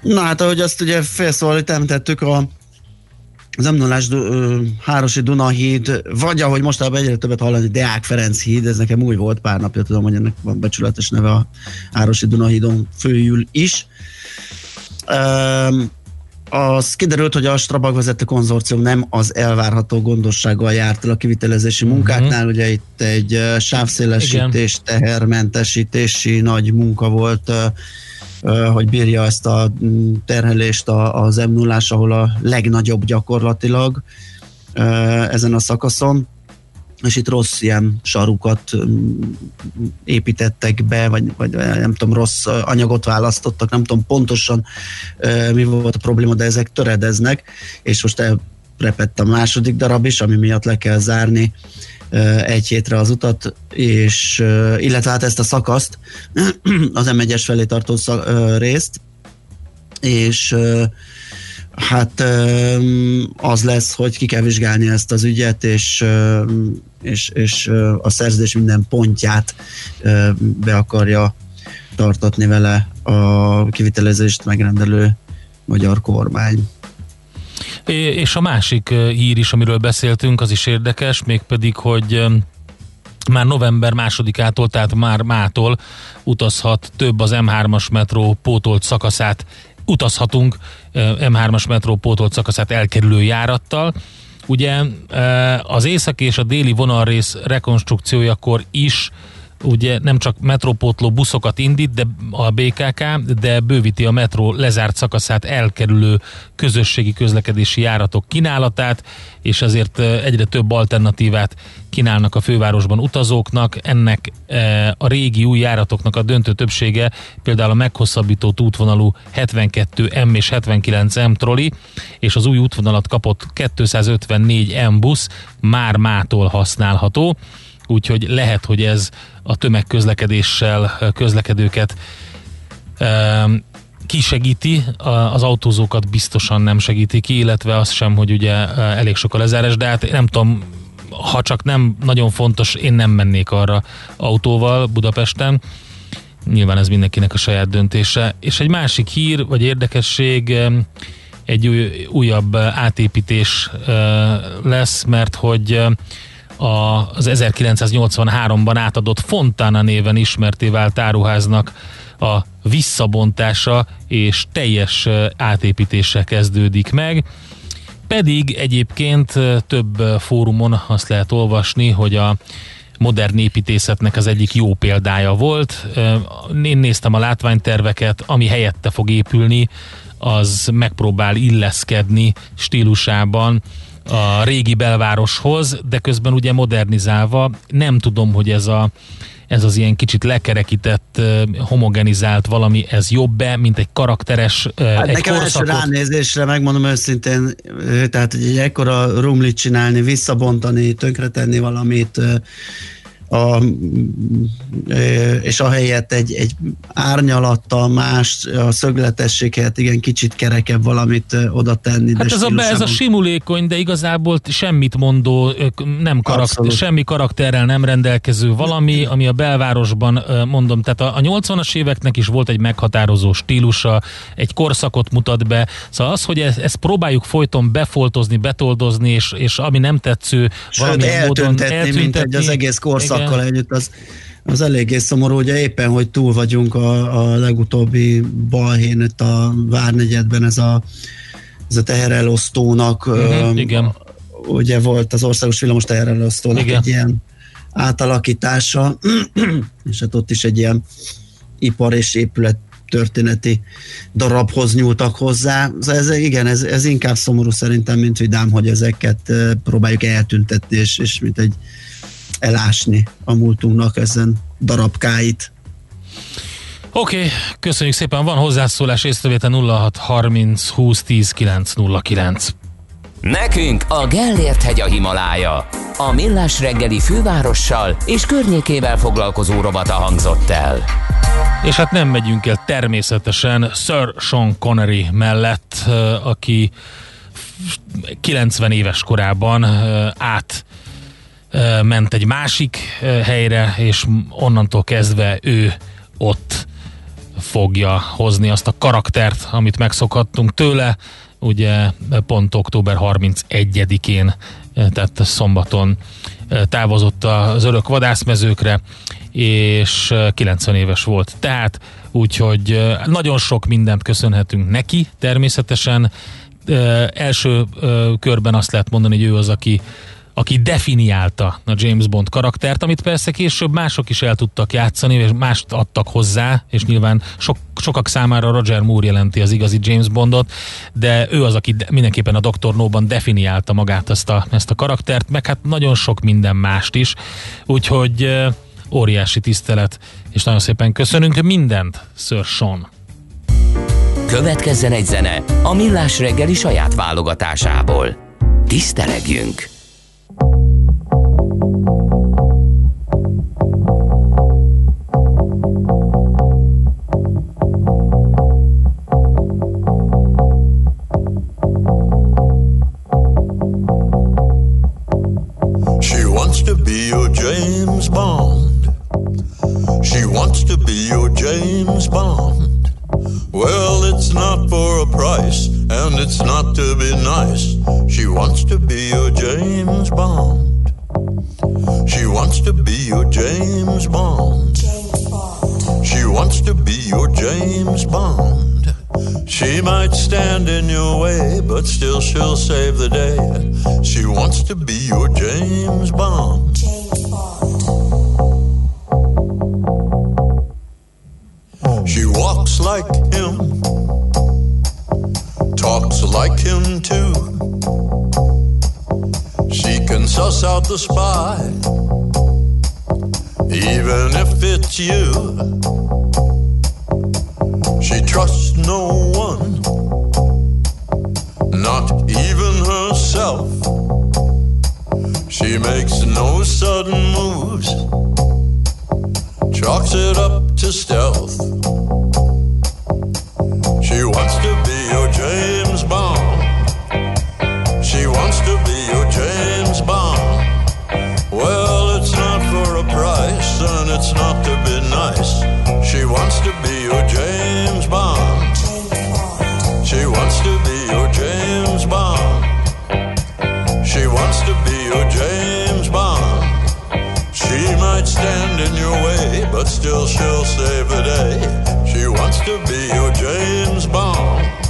Na hát, ahogy azt ugye félszóval itt említettük, a az emlolás Hárosi Dunahíd, vagy ahogy mostában egyre többet hallani, Deák Ferenc híd, ez nekem új volt, pár napja tudom, hogy ennek van becsületes neve a Hárosi Dunahídon főjül is. Um, az kiderült, hogy a Strabag vezető konzorcium nem az elvárható gondossággal járt el a kivitelezési mhm. munkáknál, uh-huh. ugye itt egy sávszélesítés, tehermentesítési nagy munka volt hogy bírja ezt a terhelést az m 0 ahol a legnagyobb gyakorlatilag ezen a szakaszon. És itt rossz ilyen sarukat építettek be, vagy, vagy nem tudom, rossz anyagot választottak, nem tudom pontosan mi volt a probléma, de ezek töredeznek, és most elrepett a második darab is, ami miatt le kell zárni egy hétre az utat, és illetve hát ezt a szakaszt, az M1-es felé tartó szak, részt, és hát az lesz, hogy ki kell vizsgálni ezt az ügyet, és, és, és a szerződés minden pontját be akarja tartatni vele a kivitelezést megrendelő magyar kormány. És a másik hír is, amiről beszéltünk, az is érdekes, mégpedig, hogy már november másodikától, tehát már mától utazhat több az M3-as metró pótolt szakaszát utazhatunk M3-as metró pótolt szakaszát elkerülő járattal. Ugye az északi és a déli vonalrész rekonstrukciójakor is ugye nem csak metrópótló buszokat indít, de a BKK, de bővíti a metró lezárt szakaszát elkerülő közösségi közlekedési járatok kínálatát, és ezért egyre több alternatívát kínálnak a fővárosban utazóknak. Ennek a régi új járatoknak a döntő többsége például a meghosszabbított útvonalú 72M és 79M troli, és az új útvonalat kapott 254 M busz már mától használható úgyhogy lehet, hogy ez a tömegközlekedéssel közlekedőket kisegíti, az autózókat biztosan nem segíti ki, illetve az sem, hogy ugye elég sok a lezárás, de hát nem tudom, ha csak nem nagyon fontos, én nem mennék arra autóval Budapesten. Nyilván ez mindenkinek a saját döntése. És egy másik hír, vagy érdekesség, egy új, újabb átépítés lesz, mert hogy az 1983-ban átadott Fontana néven ismerté vált áruháznak a visszabontása és teljes átépítése kezdődik meg. Pedig egyébként több fórumon azt lehet olvasni, hogy a modern építészetnek az egyik jó példája volt. Én néztem a látványterveket, ami helyette fog épülni, az megpróbál illeszkedni stílusában a régi belvároshoz, de közben ugye modernizálva. Nem tudom, hogy ez a ez az ilyen kicsit lekerekített, homogenizált valami, ez jobb-e, mint egy karakteres, hát egy nekem korszakot? ránézésre, megmondom őszintén, tehát hogy egy ekkora rumlit csinálni, visszabontani, tönkretenni valamit, a, és ahelyett egy, egy árnyalattal más, a szögletességet igen kicsit kerekebb valamit oda tenni. Hát ez a, be, ez a simulékony, de igazából semmit mondó, nem karakter, semmi karakterrel nem rendelkező valami, ami a belvárosban mondom, tehát a, a 80-as éveknek is volt egy meghatározó stílusa, egy korszakot mutat be, szóval az, hogy ezt, ezt próbáljuk folyton befoltozni, betoldozni, és, és ami nem tetsző, valami módon eltüntetni, mint egy az egész korszak Igen. együtt, az, az eléggé szomorú, ugye éppen, hogy túl vagyunk a, a legutóbbi balhén itt a Várnegyedben ez a, ez a teherelosztónak, uh-huh, um, igen. ugye volt az országos villamos teherelosztónak igen. egy ilyen átalakítása, és hát ott is egy ilyen ipar és épület történeti darabhoz nyúltak hozzá. Ez, igen, ez, ez inkább szomorú szerintem, mint vidám, hogy ezeket próbáljuk eltüntetni, és, és mint egy elásni a múltunknak ezen darabkáit. Oké, okay, köszönjük szépen. Van hozzászólás észrevétel 0630 20 10 909. Nekünk a Gellért hegy a Himalája. A Millás reggeli fővárossal és környékével foglalkozó robata hangzott el. És hát nem megyünk el természetesen Sir Sean Connery mellett, aki 90 éves korában át ment egy másik helyre, és onnantól kezdve ő ott fogja hozni azt a karaktert, amit megszokhattunk tőle. Ugye pont október 31-én, tehát szombaton távozott az örök vadászmezőkre, és 90 éves volt. Tehát úgyhogy nagyon sok mindent köszönhetünk neki természetesen. Első körben azt lehet mondani, hogy ő az, aki aki definiálta a James Bond karaktert, amit persze később mások is el tudtak játszani, és mást adtak hozzá, és nyilván sok, sokak számára Roger Moore jelenti az igazi James Bondot, de ő az, aki mindenképpen a Dr. No-ban definiálta magát ezt a, ezt a karaktert, meg hát nagyon sok minden mást is, úgyhogy óriási tisztelet, és nagyon szépen köszönünk mindent, Sir Sean. Következzen egy zene a Millás reggeli saját válogatásából. Tisztelegjünk! James Bond. She wants to be your James Bond. Well, it's not for a price, and it's not to be nice. She wants to be your James Bond. She wants to be your James Bond. James Bond. She wants to be your James Bond. She might stand in your way, but still she'll save the day. She wants to be your James Bond. She walks like him, talks like him too. She can suss out the spy, even if it's you. She trusts no one, not even herself. She makes no sudden moves, chalks it up to stealth. She wants to be your James Bond. She wants to be your James Bond. Well, it's not for a price, and it's not to be nice. She wants to be your James Bond. She might stand in your way, but still she'll save the day. She wants to be your James Bond.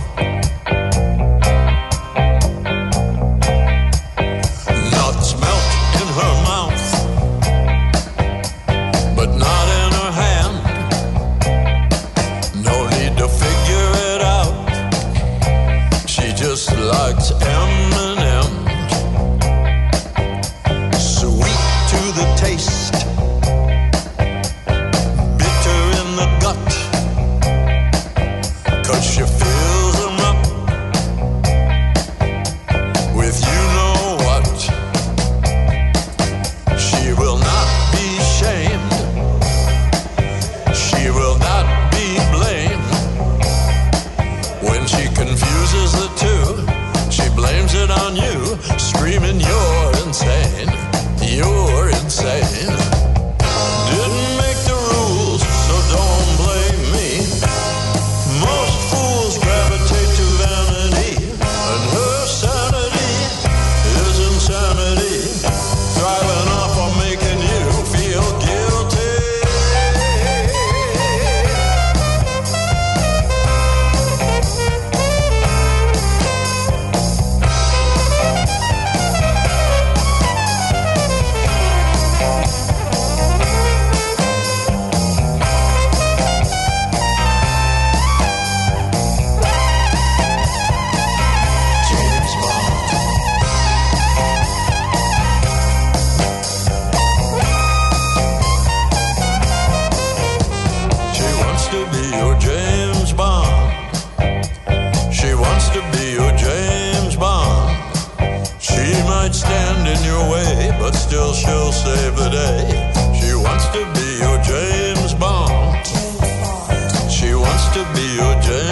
To be your James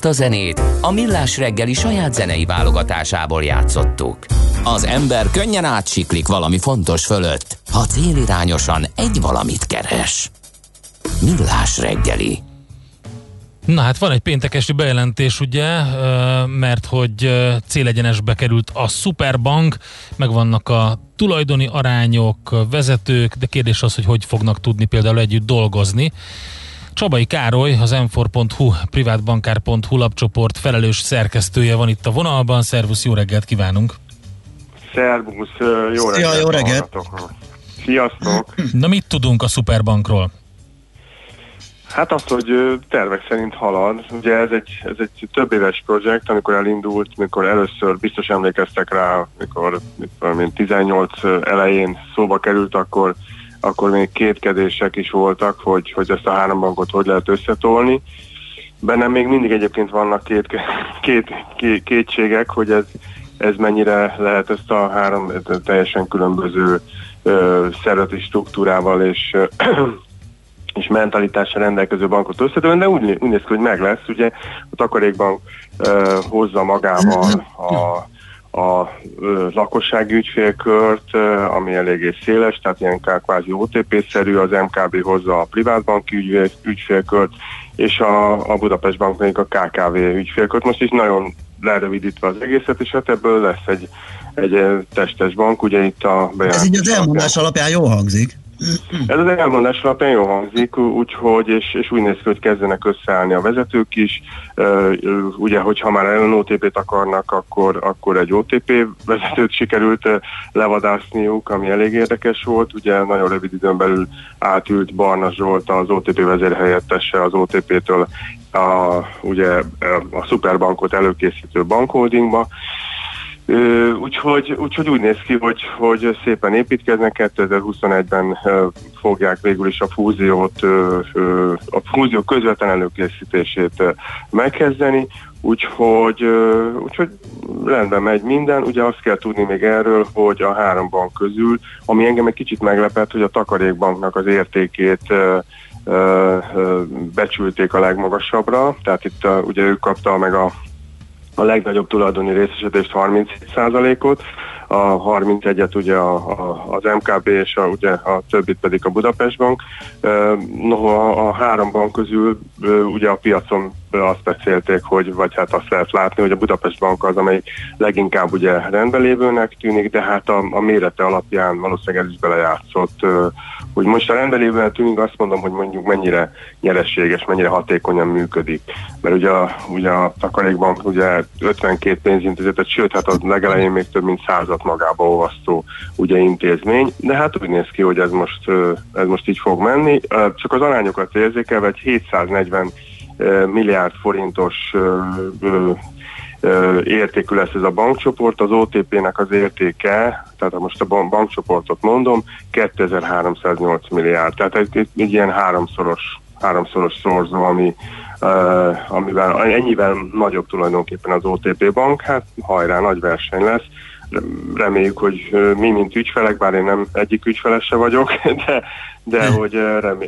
Ezt a zenét a Millás reggeli saját zenei válogatásából játszottuk. Az ember könnyen átsiklik valami fontos fölött, ha célirányosan egy valamit keres. Millás reggeli. Na hát van egy péntekesi bejelentés, ugye, mert hogy célegyenesbe került a Superbank, megvannak a tulajdoni arányok, vezetők, de kérdés az, hogy hogy fognak tudni például együtt dolgozni. Csabai Károly, az m4.hu, privátbankár.hu lapcsoport felelős szerkesztője van itt a vonalban. Szervusz, jó reggelt kívánunk! Szervusz, jó Szia, reggelt! jó reggelt. Sziasztok! Na mit tudunk a Superbankról? Hát azt, hogy tervek szerint halad. Ugye ez egy, ez egy több éves projekt, amikor elindult, mikor először biztos emlékeztek rá, mikor, mikor mint 18 elején szóba került, akkor, akkor még kétkedések is voltak, hogy, hogy ezt a három bankot hogy lehet összetolni. Bennem még mindig egyébként vannak két, két, két, kétségek, hogy ez, ez mennyire lehet ezt a három teljesen különböző ö, szervezeti struktúrával és ö, és mentalitással rendelkező bankot összetölni, de úgy, úgy néz ki, hogy meg lesz. Ugye a Takarékbank uh, hozza magával a, a lakossági ügyfélkört, ami eléggé széles, tehát ilyen kvázi OTP-szerű, az MKB hozza a privátbanki ügyfél, ügyfélkört, és a, a Budapest Bank még a KKV ügyfélkört. Most is nagyon lerövidítve az egészet, és hát ebből lesz egy, egy testes bank, ugye itt a Ez így az elmondás alapján jól hangzik. Ez az elmondás alapján jó hangzik, úgyhogy, és, és úgy néz ki, hogy kezdenek összeállni a vezetők is. Ugye, hogyha már ellen OTP-t akarnak, akkor, akkor egy OTP vezetőt sikerült levadászniuk, ami elég érdekes volt. Ugye nagyon rövid időn belül átült Barna Zsolt, az OTP vezérhelyettese az OTP-től a, ugye, a szuperbankot előkészítő bankholdingba, Úgyhogy, úgyhogy úgy néz ki, hogy, hogy szépen építkeznek, 2021-ben ö, fogják végül is a fúziót, a fúzió közvetlen előkészítését megkezdeni, úgyhogy, úgyhogy rendben megy minden. Ugye azt kell tudni még erről, hogy a három bank közül, ami engem egy kicsit meglepett, hogy a takarékbanknak az értékét becsülték a legmagasabbra, tehát itt ugye ő kapta meg a a legnagyobb tulajdoni részesedést 37%-ot, a 31-et ugye a, a, az MKB és a, ugye a többit pedig a Budapest Bank. Noha a, három bank közül ugye a piacon azt beszélték, hogy, vagy hát azt lehet látni, hogy a Budapest Bank az, amely leginkább ugye rendben lévőnek tűnik, de hát a, a mérete alapján valószínűleg ez is belejátszott. Hogy most a rendben lévőnek tűnik, azt mondom, hogy mondjuk mennyire nyerességes, mennyire hatékonyan működik. Mert ugye a, ugye a Takarékbank ugye 52 pénzintézetet, sőt, hát az legelején még több mint százat magába olvasztó ugye intézmény, de hát úgy néz ki, hogy ez most, ez most így fog menni. Csak az arányokat érzékelve, egy 740 milliárd forintos értékű lesz ez a bankcsoport, az OTP-nek az értéke, tehát most a bankcsoportot mondom, 2308 milliárd, tehát egy, egy, egy ilyen háromszoros, háromszoros szorzó, ami, amivel ennyivel nagyobb tulajdonképpen az OTP bank, hát hajrá, nagy verseny lesz, reméljük, hogy mi, mint ügyfelek, bár én nem egyik ügyfeles se vagyok, de, de hogy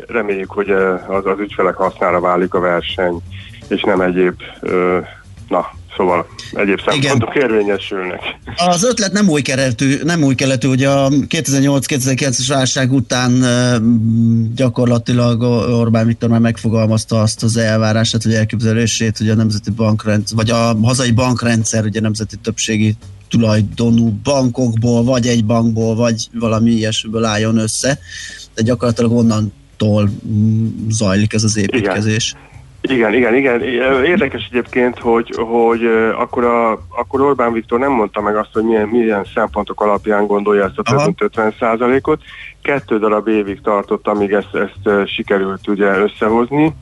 reméljük, hogy az, az ügyfelek hasznára válik a verseny, és nem egyéb, na, Szóval egyéb szempontok Igen. érvényesülnek. Az ötlet nem új keletű, nem új keletű, hogy a 2008-2009-es válság után gyakorlatilag Orbán Viktor már megfogalmazta azt az elvárását, hogy elképzelését, hogy a nemzeti bankrendszer, vagy a hazai bankrendszer, ugye nemzeti többségi tulajdonú bankokból, vagy egy bankból, vagy valami ilyesmiből álljon össze, de gyakorlatilag onnantól mm, zajlik ez az építkezés. Igen. Igen, igen, igen. Érdekes egyébként, hogy, hogy akkor, a, akkor Orbán Viktor nem mondta meg azt, hogy milyen, milyen szempontok alapján gondolja ezt a több mint 50 százalékot. Kettő darab évig tartott, amíg ezt, ezt sikerült ugye összehozni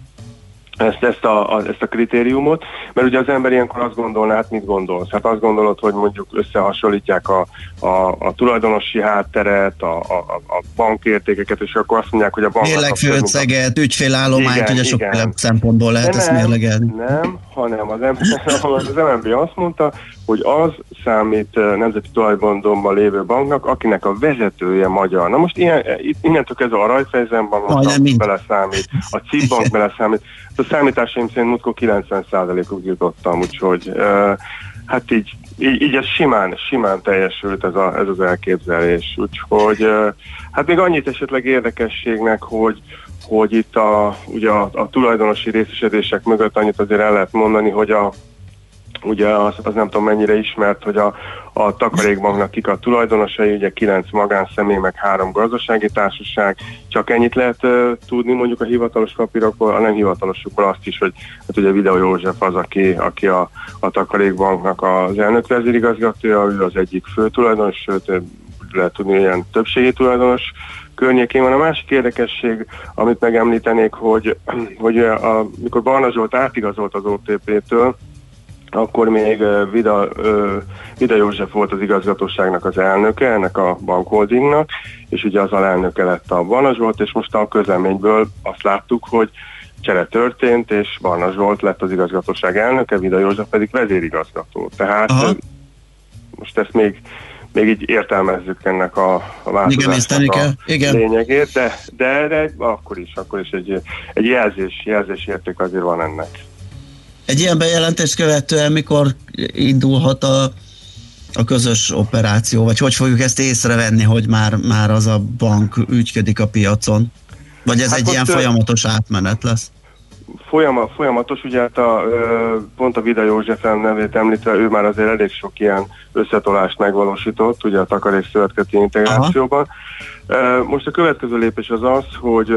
ezt, ezt, a, a, ezt a kritériumot, mert ugye az ember ilyenkor azt gondolná, hát mit gondolsz? Hát azt gondolod, hogy mondjuk összehasonlítják a, a, a tulajdonosi hátteret, a, a, a bankértékeket, és akkor azt mondják, hogy a bank... Mérlegfőceget, ügyfélállományt, ugye sok szempontból lehet ezt mérlegelni. Nem, hanem az, az MNB azt mondta, hogy az számít nemzeti tulajdonban lévő banknak, akinek a vezetője magyar. Na most ilyen, innentől ez a Rajfejzenbank beleszámít, a CIP bank beleszámít. A számításaim szerint múltkor 90%-ig jutottam, úgyhogy uh, hát így, így, így ez simán, simán teljesült ez, a, ez az elképzelés. Úgyhogy hát még annyit esetleg érdekességnek, hogy hogy itt a, ugye a, a tulajdonosi részesedések mögött annyit azért el lehet mondani, hogy a ugye az, az nem tudom mennyire ismert, hogy a, a takarékbanknak kik a tulajdonosai, ugye kilenc magánszemély, meg három gazdasági társaság, csak ennyit lehet uh, tudni mondjuk a hivatalos papírokból, a nem hivatalosokból azt is, hogy hát ugye Videó József az, aki, aki a, a takarékbanknak az elnök vezérigazgatója, ő az egyik fő tulajdonos, sőt lehet tudni, ilyen többségi tulajdonos környékén van. A másik érdekesség, amit megemlítenék, hogy, hogy a, amikor Barna Zsolt átigazolt az OTP-től, akkor még Vida, Vida József volt az igazgatóságnak az elnöke, ennek a bankholdingnak, és ugye az alelnöke lett a Barna Zsolt, és most a közleményből azt láttuk, hogy csere történt, és Barna Zsolt lett az igazgatóság elnöke, Vida József pedig vezérigazgató. Tehát Aha. most ezt még, még így értelmezzük ennek a, a változásnak a Igen. lényegét, de, de, de akkor is, akkor is egy, egy jelzés, jelzés érték azért van ennek. Egy ilyen bejelentést követően mikor indulhat a, a közös operáció, vagy hogy fogjuk ezt észrevenni, hogy már, már az a bank ügyködik a piacon? Vagy ez Hát egy ilyen folyamatos átmenet lesz? Folyama, folyamatos, ugye hát a, pont a Vida József nevét említve, ő már azért elég sok ilyen összetolást megvalósított, ugye a takarék szövetkezeti integrációban. Ö, Most a következő lépés az az, hogy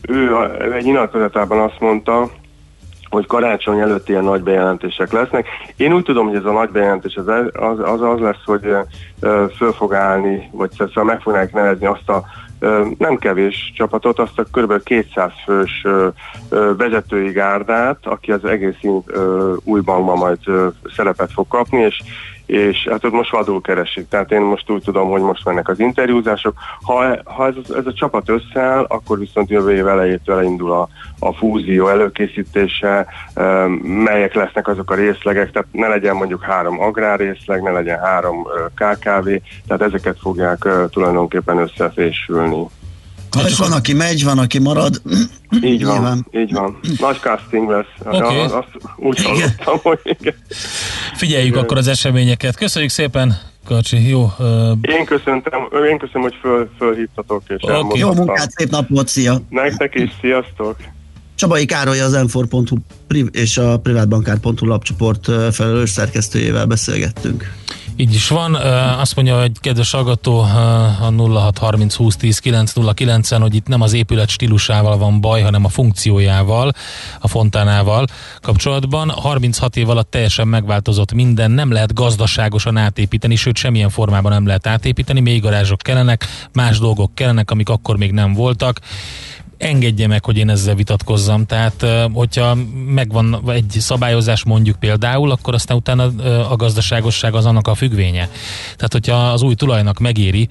ő egy nyilatkozatában azt mondta, hogy karácsony előtt ilyen nagy bejelentések lesznek. Én úgy tudom, hogy ez a nagy bejelentés az az, az, lesz, hogy föl fog állni, vagy szóval meg fogják nevezni azt a nem kevés csapatot, azt a kb. 200 fős vezetői gárdát, aki az egész új bankban majd szerepet fog kapni, és és hát ott most vadul keresik. Tehát én most úgy tudom, hogy most mennek az interjúzások. Ha, ha ez, ez a csapat összeáll, akkor viszont jövő év elejétől elindul a, a fúzió előkészítése, melyek lesznek azok a részlegek, tehát ne legyen mondjuk három agrárrészleg, ne legyen három KKV, tehát ezeket fogják tulajdonképpen összefésülni. És van, aki megy, van, aki marad. Így van, Nyilván. így van. Nagy casting lesz. Oké. Azt, azt úgy hallottam, hogy igen. Figyeljük akkor az eseményeket. Köszönjük szépen, Kacsi. Jó, ö, Én köszöntem, én köszönöm, hogy föl, fölhívtatok és Oké. elmondhattam. Jó munkát, szép napot, szia! Nektek is, sziasztok! Csabai Károly az priv- és a privátbankár.hu lapcsoport felelős szerkesztőjével beszélgettünk. Így is van. Azt mondja, hogy kedves hallgató ö, a 0630 20 10 909 en hogy itt nem az épület stílusával van baj, hanem a funkciójával, a fontánával kapcsolatban. 36 év alatt teljesen megváltozott minden, nem lehet gazdaságosan átépíteni, sőt semmilyen formában nem lehet átépíteni, mély garázsok kellenek, más dolgok kellenek, amik akkor még nem voltak engedje meg, hogy én ezzel vitatkozzam. Tehát, hogyha megvan egy szabályozás mondjuk például, akkor aztán utána a gazdaságosság az annak a függvénye. Tehát, hogyha az új tulajnak megéri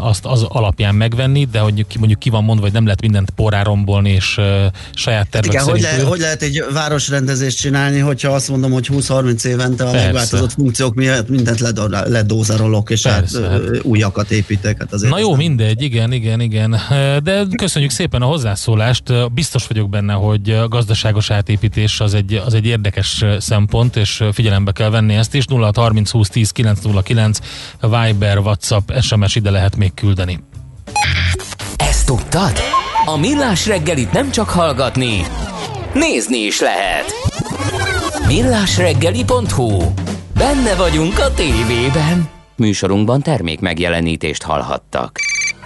azt az alapján megvenni, de hogy mondjuk ki van mondva, hogy nem lehet mindent porrá rombolni, és saját tervek Igen, hogy, le, hogy lehet egy városrendezést csinálni, hogyha azt mondom, hogy 20-30 évente a Persze. megváltozott funkciók miatt mindent ledózerolok, és hát, Persze, ö, újakat építek. Hát azért Na jó, mindegy, igen, igen, igen. De köszönjük szépen a hozzászólást. Biztos vagyok benne, hogy a gazdaságos átépítés az egy, az egy érdekes szempont, és figyelembe kell venni ezt is. 0 30 20 10 909 Viber, WhatsApp, SMS ide lehet még küldeni. Ezt tudtad? A Millás reggelit nem csak hallgatni, nézni is lehet. Millásreggeli.hu Benne vagyunk a tévében. Műsorunkban termék megjelenítést hallhattak.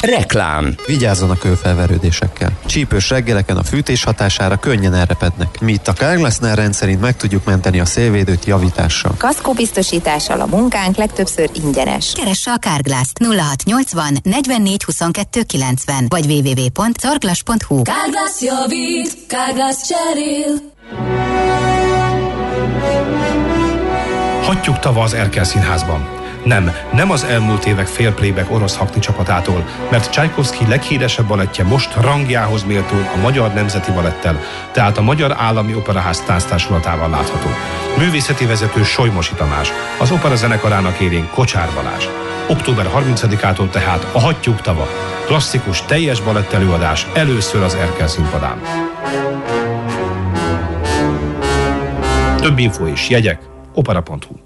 Reklám. Vigyázzon a kőfelverődésekkel. Csípős reggeleken a fűtés hatására könnyen elrepednek. Mi itt a Carglassnál rendszerint meg tudjuk menteni a szélvédőt javítással. Kaszkó biztosítással a munkánk legtöbbször ingyenes. Keresse a Kárglászt 0680 44 22 90 vagy www.carglass.hu Kárglász javít, Kárglász cserél. Hagyjuk tava az Erkel Színházban. Nem, nem az elmúlt évek félplayback orosz hakni csapatától, mert Csajkovszki leghíresebb balettje most rangjához méltó a Magyar Nemzeti Balettel, tehát a Magyar Állami Operaház tánctársulatával látható. Művészeti vezető Solymosi Tamás, az opera zenekarának élén Kocsár Balázs. Október 30-ától tehát a Hattyúk tava. Klasszikus, teljes balett előadás először az Erkel színpadán. Több info és jegyek opera.hu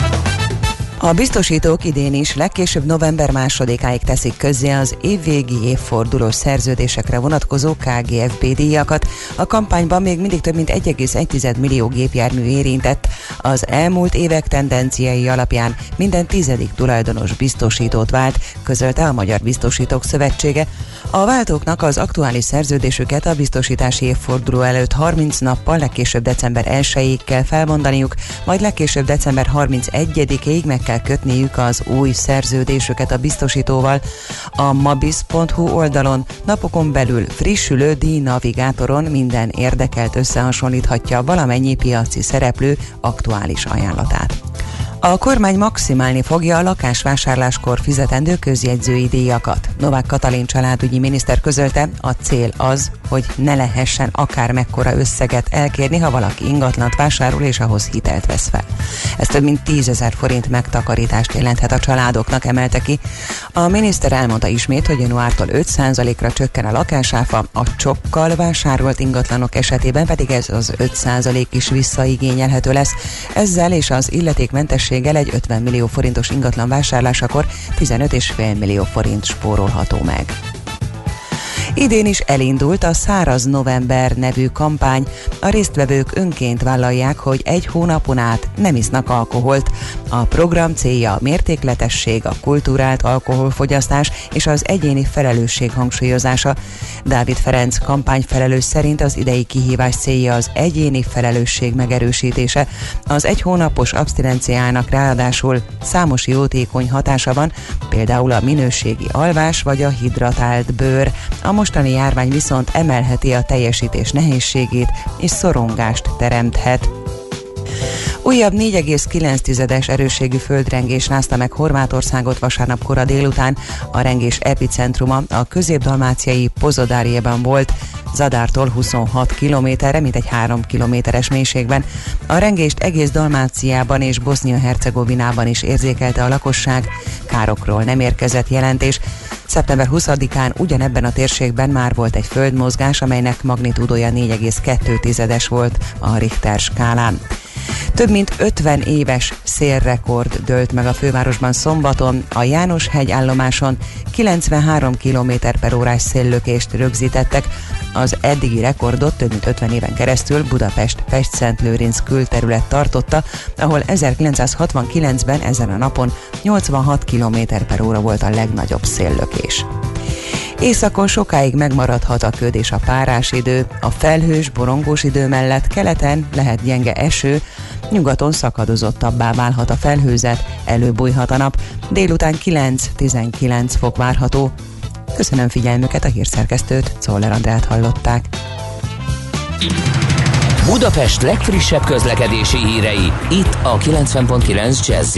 A biztosítók idén is legkésőbb november másodikáig teszik közzé az évvégi évfordulós szerződésekre vonatkozó KGFB díjakat. A kampányban még mindig több mint 1,1 millió gépjármű érintett. Az elmúlt évek tendenciái alapján minden tizedik tulajdonos biztosítót vált, közölte a Magyar Biztosítók Szövetsége. A váltóknak az aktuális szerződésüket a biztosítási évforduló előtt 30 nappal, legkésőbb december 1-ig kell felmondaniuk, majd legkésőbb december 31-ig meg kell kötniük az új szerződésüket a biztosítóval. A mabis.hu oldalon napokon belül frissülő díjnavigátoron minden érdekelt összehasonlíthatja valamennyi piaci szereplő aktuális ajánlatát. A kormány maximálni fogja a lakásvásárláskor fizetendő közjegyzői díjakat. Novák Katalin családügyi miniszter közölte, a cél az, hogy ne lehessen akár mekkora összeget elkérni, ha valaki ingatlant vásárol és ahhoz hitelt vesz fel. Ez több mint 10 ezer forint megtakarítást jelenthet a családoknak, emelte ki. A miniszter elmondta ismét, hogy januártól 5%-ra csökken a lakásáfa, a csokkal vásárolt ingatlanok esetében pedig ez az 5% is visszaigényelhető lesz. Ezzel és az illetékmentes segítséggel egy 50 millió forintos ingatlan vásárlásakor 15,5 millió forint spórolható meg. Idén is elindult a Száraz November nevű kampány. A résztvevők önként vállalják, hogy egy hónapon át nem isznak alkoholt. A program célja a mértékletesség, a kultúrált alkoholfogyasztás és az egyéni felelősség hangsúlyozása. Dávid Ferenc kampányfelelős szerint az idei kihívás célja az egyéni felelősség megerősítése. Az egy hónapos abstinenciának ráadásul számos jótékony hatása van, például a minőségi alvás vagy a hidratált bőr. A mostani járvány viszont emelheti a teljesítés nehézségét és szorongást teremthet. Újabb 4,9-es erősségű földrengés rázta meg Horvátországot vasárnap kora délután. A rengés epicentruma a közép-dalmáciai Pozodárjében volt, Zadártól 26 kilométerre, mint egy 3 kilométeres mélységben. A rengést egész Dalmáciában és Bosznia-Hercegovinában is érzékelte a lakosság. Károkról nem érkezett jelentés. Szeptember 20-án ugyanebben a térségben már volt egy földmozgás, amelynek magnitúdója 4,2-es volt a Richter skálán. Több mint 50 éves szélrekord dőlt meg a fővárosban szombaton, a János hegy állomáson 93 km per órás széllökést rögzítettek, az eddigi rekordot több mint 50 éven keresztül Budapest Pest-Szent külterület tartotta, ahol 1969-ben ezen a napon 86 km per óra volt a legnagyobb széllökés. Északon sokáig megmaradhat a köd és a párás idő, a felhős, borongós idő mellett keleten lehet gyenge eső, nyugaton szakadozottabbá válhat a felhőzet, előbújhat a nap, délután 9-19 fok várható. Köszönöm figyelmüket, a hírszerkesztőt, Czoller Andrát hallották. Budapest legfrissebb közlekedési hírei, itt a 90.9 jazz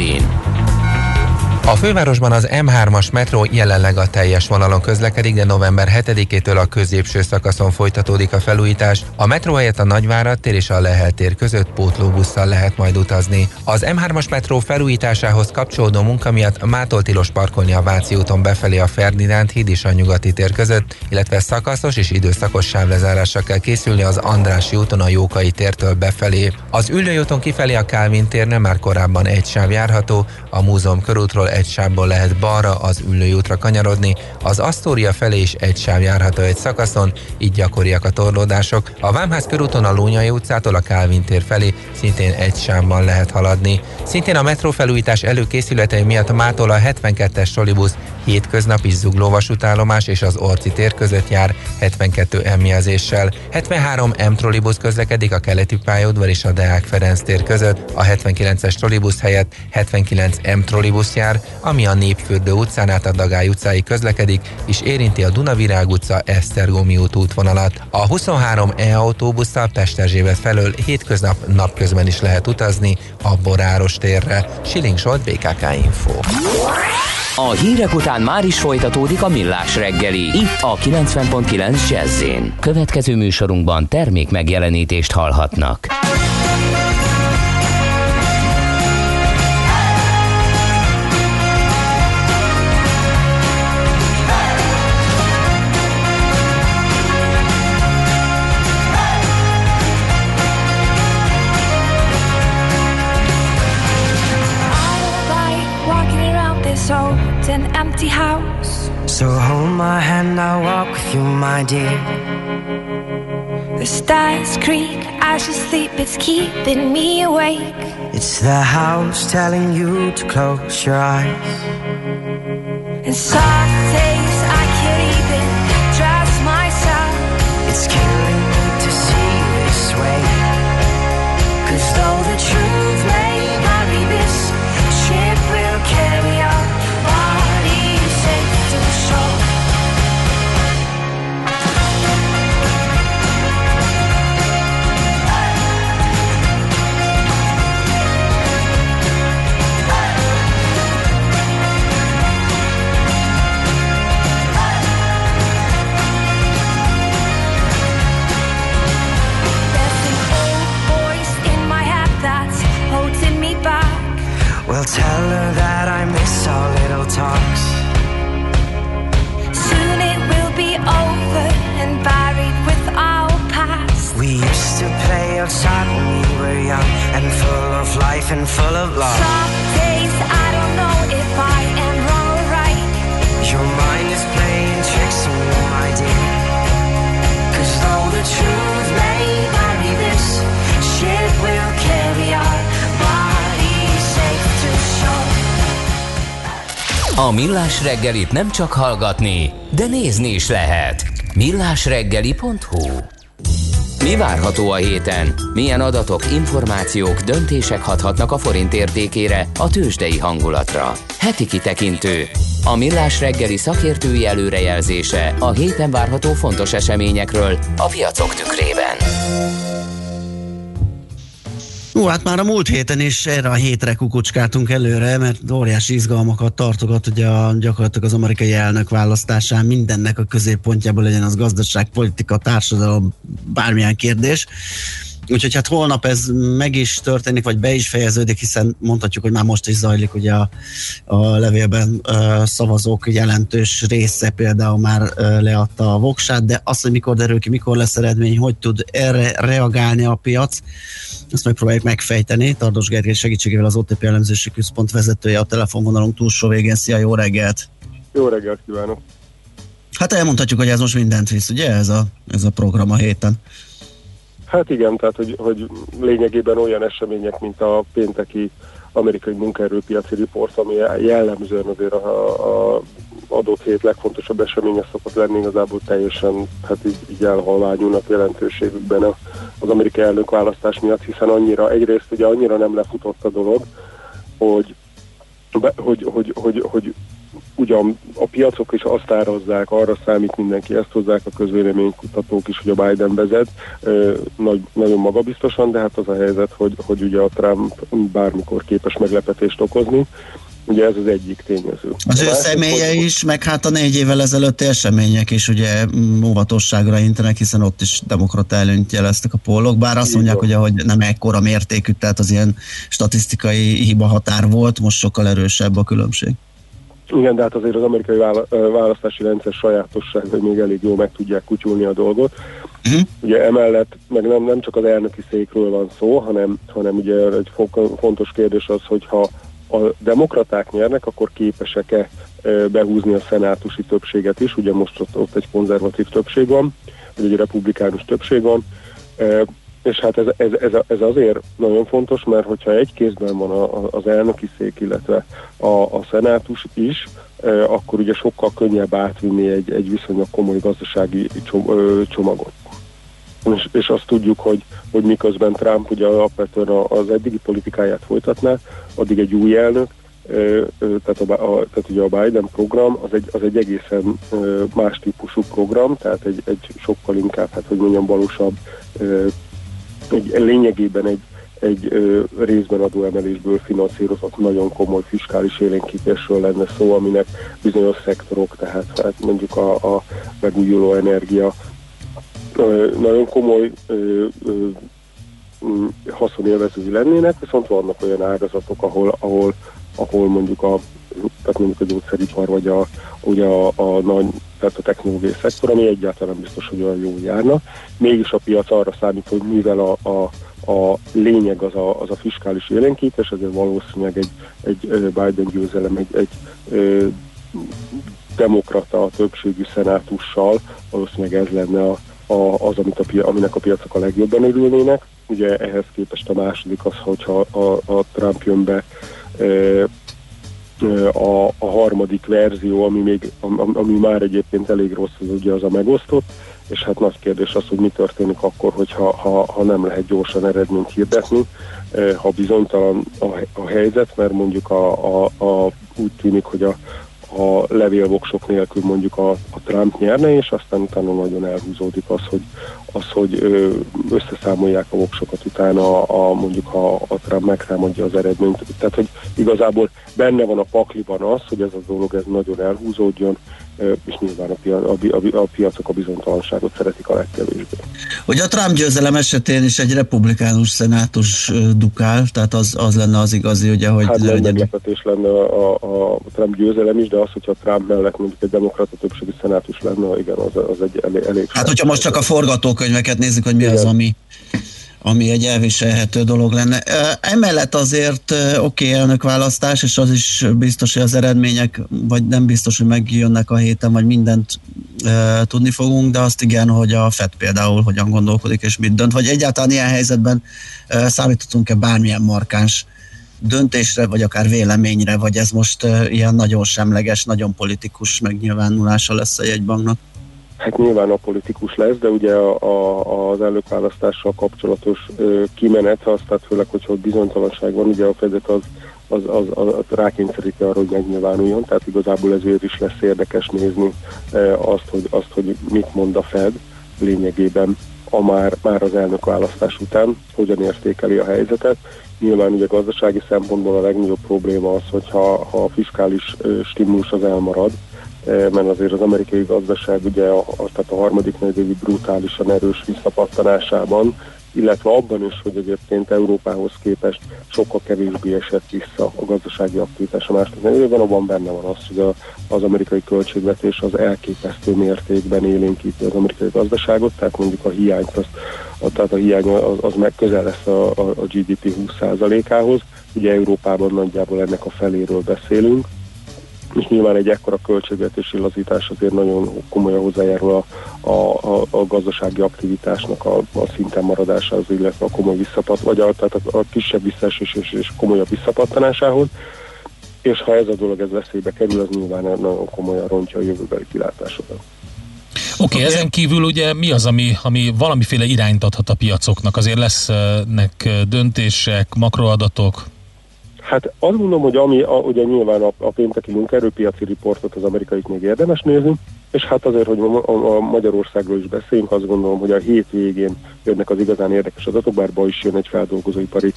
a fővárosban az M3-as metró jelenleg a teljes vonalon közlekedik, de november 7-től a középső szakaszon folytatódik a felújítás. A metró helyett a Nagyvárad tér és a Lehel tér között pótlóbusszal lehet majd utazni. Az M3-as metró felújításához kapcsolódó munka miatt mától tilos parkolni a Váci úton befelé a Ferdinánd híd és a Nyugati tér között, illetve szakaszos és időszakos sávlezárásra kell készülni az Andrási úton a Jókai tértől befelé. Az Üllői úton kifelé a Kálvin térnél már korábban egy sáv járható, a múzeum körútról egy sávból lehet balra az ülői útra kanyarodni, az Asztória felé is egy sáv járható egy szakaszon, így gyakoriak a torlódások. A Vámház körúton a Lónyai utcától a Kálvin tér felé szintén egy sávban lehet haladni. Szintén a metró felújítás előkészületei miatt mától a 72-es trolibusz hétköznap is zugló vasútállomás és az Orci tér között jár 72 M jelzéssel. 73 M trolibusz közlekedik a keleti pályaudvar és a Deák Ferenc tér között, a 79-es trolibusz helyett 79 M trolibusz jár, ami a Népfürdő utcán át a Dagály utcáig közlekedik, és érinti a Dunavirág utca Esztergomi út útvonalat. A 23 E-autóbusszal Pesterzsévet felől hétköznap napközben is lehet utazni a Boráros térre. Siling Solt, BKK Info. A hírek után már is folytatódik a millás reggeli. Itt a 90.9 jazz Következő műsorunkban termék megjelenítést hallhatnak. So hold my hand, I'll walk with you, my dear. The stars creak as you sleep, it's keeping me awake. It's the house telling you to close your eyes. And some days I can't even trust myself. It's Well, tell her that I miss our little talks. Soon it will be over and buried with our past. We used to play outside when we were young and full of life and full of love. Some days I don't know if I am wrong or right. Your mind is playing tricks on you, my dear. Cause though the truth A Millás reggelit nem csak hallgatni, de nézni is lehet. Millásreggeli.hu Mi várható a héten? Milyen adatok, információk, döntések hathatnak a forint értékére, a tőzsdei hangulatra? Heti kitekintő. A Millás reggeli szakértői előrejelzése a héten várható fontos eseményekről a piacok tükrében. Ó, hát már a múlt héten is erre a hétre kukucskáltunk előre, mert óriási izgalmakat tartogat ugye a, gyakorlatilag az amerikai elnök választásán mindennek a középpontjában legyen az gazdaság, politika, társadalom, bármilyen kérdés. Úgyhogy hát holnap ez meg is történik, vagy be is fejeződik, hiszen mondhatjuk, hogy már most is zajlik ugye a, a levélben uh, szavazók jelentős része például már uh, leadta a voksát, de azt, hogy mikor derül ki, mikor lesz eredmény, hogy tud erre reagálni a piac, ezt megpróbáljuk megfejteni. Tardos Gergely segítségével az OTP elemzési központ vezetője a telefonvonalunk túlsó végén. Szia, jó reggelt! Jó reggelt kívánok! Hát elmondhatjuk, hogy ez most mindent visz, ugye ez a, ez a program a héten. Hát igen, tehát hogy, hogy lényegében olyan események, mint a pénteki amerikai munkaerőpiaci riport, ami jellemzően azért a, a adott hét legfontosabb eseménye szokott lenni, igazából teljesen hát így, így elhalványulnak jelentőségükben az amerikai elnökválasztás miatt, hiszen annyira, egyrészt ugye annyira nem lefutott a dolog, hogy, hogy, hogy, hogy, hogy ugyan a piacok is azt árazzák, arra számít mindenki, ezt hozzák a közvéleménykutatók is, hogy a Biden vezet, nagy, nagyon magabiztosan, de hát az a helyzet, hogy, hogy ugye a Trump bármikor képes meglepetést okozni. Ugye ez az egyik tényező. Az ő személye hogy- is, meg hát a négy évvel ezelőtti események is ugye óvatosságra intenek, hiszen ott is demokrata előnyt jeleztek a pollok, bár azt mondják, ugye, hogy nem ekkora mértékű, tehát az ilyen statisztikai hiba határ volt, most sokkal erősebb a különbség. Igen, de hát azért az amerikai választási rendszer sajátosság, hogy még elég jól meg tudják kutyulni a dolgot. Uh-huh. Ugye emellett meg nem, nem csak az elnöki székről van szó, hanem, hanem ugye egy fo- fontos kérdés az, hogy ha a demokraták nyernek, akkor képesek-e behúzni a szenátusi többséget is, ugye most ott, ott egy konzervatív többség van, vagy egy republikánus többség van, és hát ez, ez, ez, ez azért nagyon fontos, mert hogyha egy kézben van a, a, az elnöki szék, illetve a, a szenátus is, akkor ugye sokkal könnyebb átvinni egy, egy viszonylag komoly gazdasági csomagot. És, és azt tudjuk, hogy, hogy miközben Trump ugye alapvetően az eddigi politikáját folytatná, addig egy új elnök, tehát, a, a, tehát ugye a Biden program az egy, az egy egészen más típusú program, tehát egy, egy sokkal inkább, hát hogy mondjam, valósabb, egy, lényegében egy, egy ö, részben adóemelésből finanszírozott nagyon komoly fiskális élénkítésről lenne szó, aminek bizonyos szektorok, tehát hát mondjuk a, a megújuló energia ö, nagyon komoly ö, ö, haszonélvezői lennének, viszont vannak olyan ágazatok, ahol, ahol, ahol mondjuk a tehát mondjuk a gyógyszeripar, vagy a, ugye a, a nagy, tehát a technológiai szektor, ami egyáltalán biztos, hogy olyan jól járna. Mégis a piac arra számít, hogy mivel a, a, a lényeg az a, az a fiskális élénkítés, ezért valószínűleg egy, egy ö, Biden győzelem, egy, egy ö, demokrata többségű szenátussal valószínűleg ez lenne a, a, az, amit a, aminek a piacok a legjobban örülnének. Ugye ehhez képest a második az, hogyha a, a Trump jön be e, a, a harmadik verzió, ami, még, ami, már egyébként elég rossz, az ugye az a megosztott, és hát nagy kérdés az, hogy mi történik akkor, hogyha ha, ha nem lehet gyorsan eredményt hirdetni, ha bizonytalan a, a helyzet, mert mondjuk a, a, a, úgy tűnik, hogy a, a levélvoksok nélkül mondjuk a, a Trump nyerne, és aztán utána nagyon elhúzódik az, hogy, az, hogy összeszámolják a voksokat utána, a, a, mondjuk ha a Trump megtámadja az eredményt. Tehát, hogy igazából benne van a pakliban az, hogy ez a dolog ez nagyon elhúzódjon, és nyilván a, pia, a, a, a piacok a bizonytalanságot szeretik a legkevésbé. Hogy a Trump győzelem esetén is egy republikánus szenátus dukál, tehát az, az lenne az igazi, ugye, hogy Hát nem meglepetés lenne a, a, a Trump győzelem is, de az, hogyha Trump mellett mondjuk egy demokrata többségű szenátus lenne, igen, az, az egy elég, elég Hát, hogyha most csak a forgatókönyveket nézzük, hogy mi az, ami, ami egy elviselhető dolog lenne. Emellett azért oké, okay, elnökválasztás, és az is biztos, hogy az eredmények, vagy nem biztos, hogy megjönnek a héten, vagy mindent e, tudni fogunk, de azt igen, hogy a FED például hogyan gondolkodik, és mit dönt, vagy egyáltalán ilyen helyzetben e, számíthatunk-e bármilyen markáns döntésre, vagy akár véleményre, vagy ez most e, ilyen nagyon semleges, nagyon politikus megnyilvánulása lesz a jegybanknak? Hát nyilván a politikus lesz, de ugye a, a, az elnökválasztással kapcsolatos ö, kimenet, az, tehát főleg, hogyha ott bizonytalanság van, ugye a Fedet az, az, az, az, az rákényszeríti arra, hogy megnyilvánuljon, tehát igazából ezért is lesz érdekes nézni ö, azt, hogy, azt, hogy mit mond a Fed lényegében a már, már az elnökválasztás után, hogyan értékeli a helyzetet. Nyilván ugye gazdasági szempontból a legnagyobb probléma az, hogyha ha a fiskális stimulus az elmarad, mert azért az amerikai gazdaság ugye a, a, tehát a harmadik negyedévi brutálisan erős visszapattanásában, illetve abban is, hogy egyébként Európához képest sokkal kevésbé esett vissza a gazdasági aktivitás a második negyedében, abban benne van az, hogy a, az amerikai költségvetés az elképesztő mértékben élénkíti az amerikai gazdaságot, tehát mondjuk a hiányt, az, a, tehát a hiány az, az meg lesz a, a, a GDP 20%-ához, ugye Európában nagyjából ennek a feléről beszélünk, és nyilván egy ekkora költségvetési lazítás azért nagyon komolyan hozzájárul a, a, a, a gazdasági aktivitásnak a, a szinten maradásához, illetve a komoly visszapat, vagy a, tehát a, a kisebb visszaesés és, és komolyabb visszapattanásához. És ha ez a dolog ez veszélybe kerül, az nyilván nagyon komolyan rontja a jövőbeli kilátásokat. Oké, okay, ezen kívül ugye mi az, ami, ami valamiféle irányt adhat a piacoknak? Azért lesznek döntések, makroadatok? Hát azt mondom, hogy ami a, ugye nyilván a, a pénteki munkaerőpiaci riportot az amerikait még érdemes nézni, és hát azért, hogy a, Magyarországról is beszéljünk, azt gondolom, hogy a hét végén jönnek az igazán érdekes adatok, bár ba is jön egy feldolgozóipari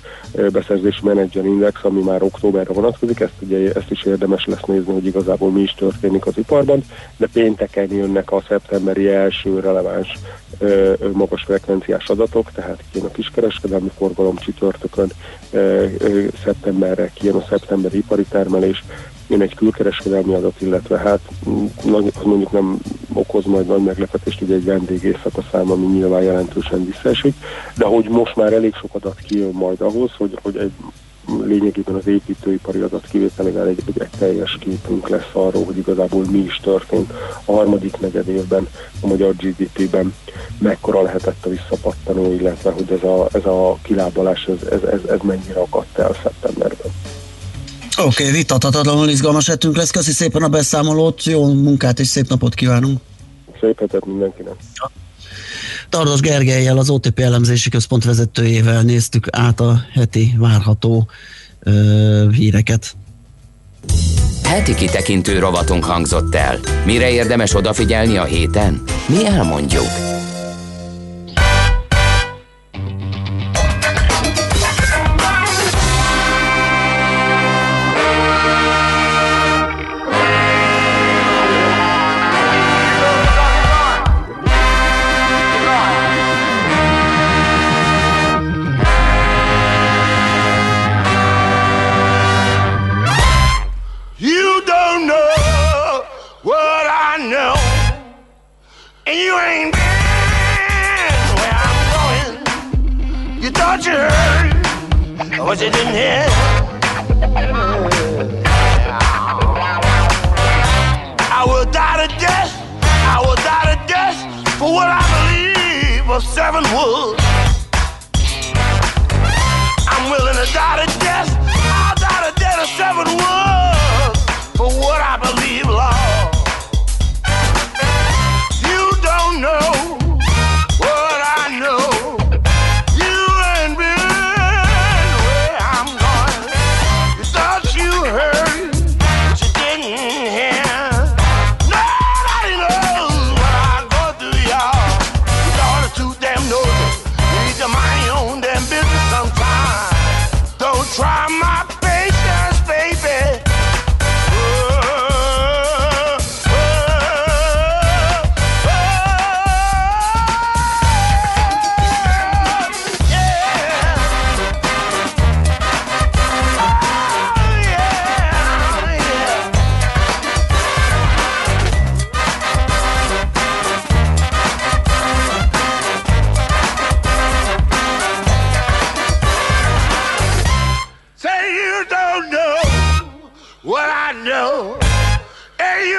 beszerzési menedzser index, ami már októberre vonatkozik, ezt, ugye, ezt is érdemes lesz nézni, hogy igazából mi is történik az iparban, de pénteken jönnek a szeptemberi első releváns magas frekvenciás adatok, tehát itt jön a kiskereskedelmi forgalom csütörtökön, szeptemberre kijön a szeptemberi ipari termelés, jön egy külkereskedelmi adat, illetve hát nagy- mondjuk nem okoz majd nagy meglepetést, ugye egy vendégészak a szám, ami nyilván jelentősen visszaesik, de hogy most már elég sok adat kijön majd ahhoz, hogy, hogy egy lényegében az építőipari adat kivételével egy, egy, egy teljes képünk lesz arról, hogy igazából mi is történt a harmadik negyed évben a magyar GDP-ben, mekkora lehetett a visszapattanó, illetve hogy ez a, ez a kilábalás, ez, ez, ez, ez mennyire akadt el szeptemberben. Oké, okay, vitathatatlanul izgalmas hetünk lesz. Köszi szépen a beszámolót, jó munkát és szép napot kívánunk. Szép hetet mindenkinek. Tardos Gergelyel, az OTP elemzési központ vezetőjével néztük át a heti várható ö, híreket. Heti kitekintő rovatunk hangzott el. Mire érdemes odafigyelni a héten? Mi elmondjuk. Heard it in didn't. I would die to death. I will die to death for what I believe of seven wood. I'm willing to die to what I know, and you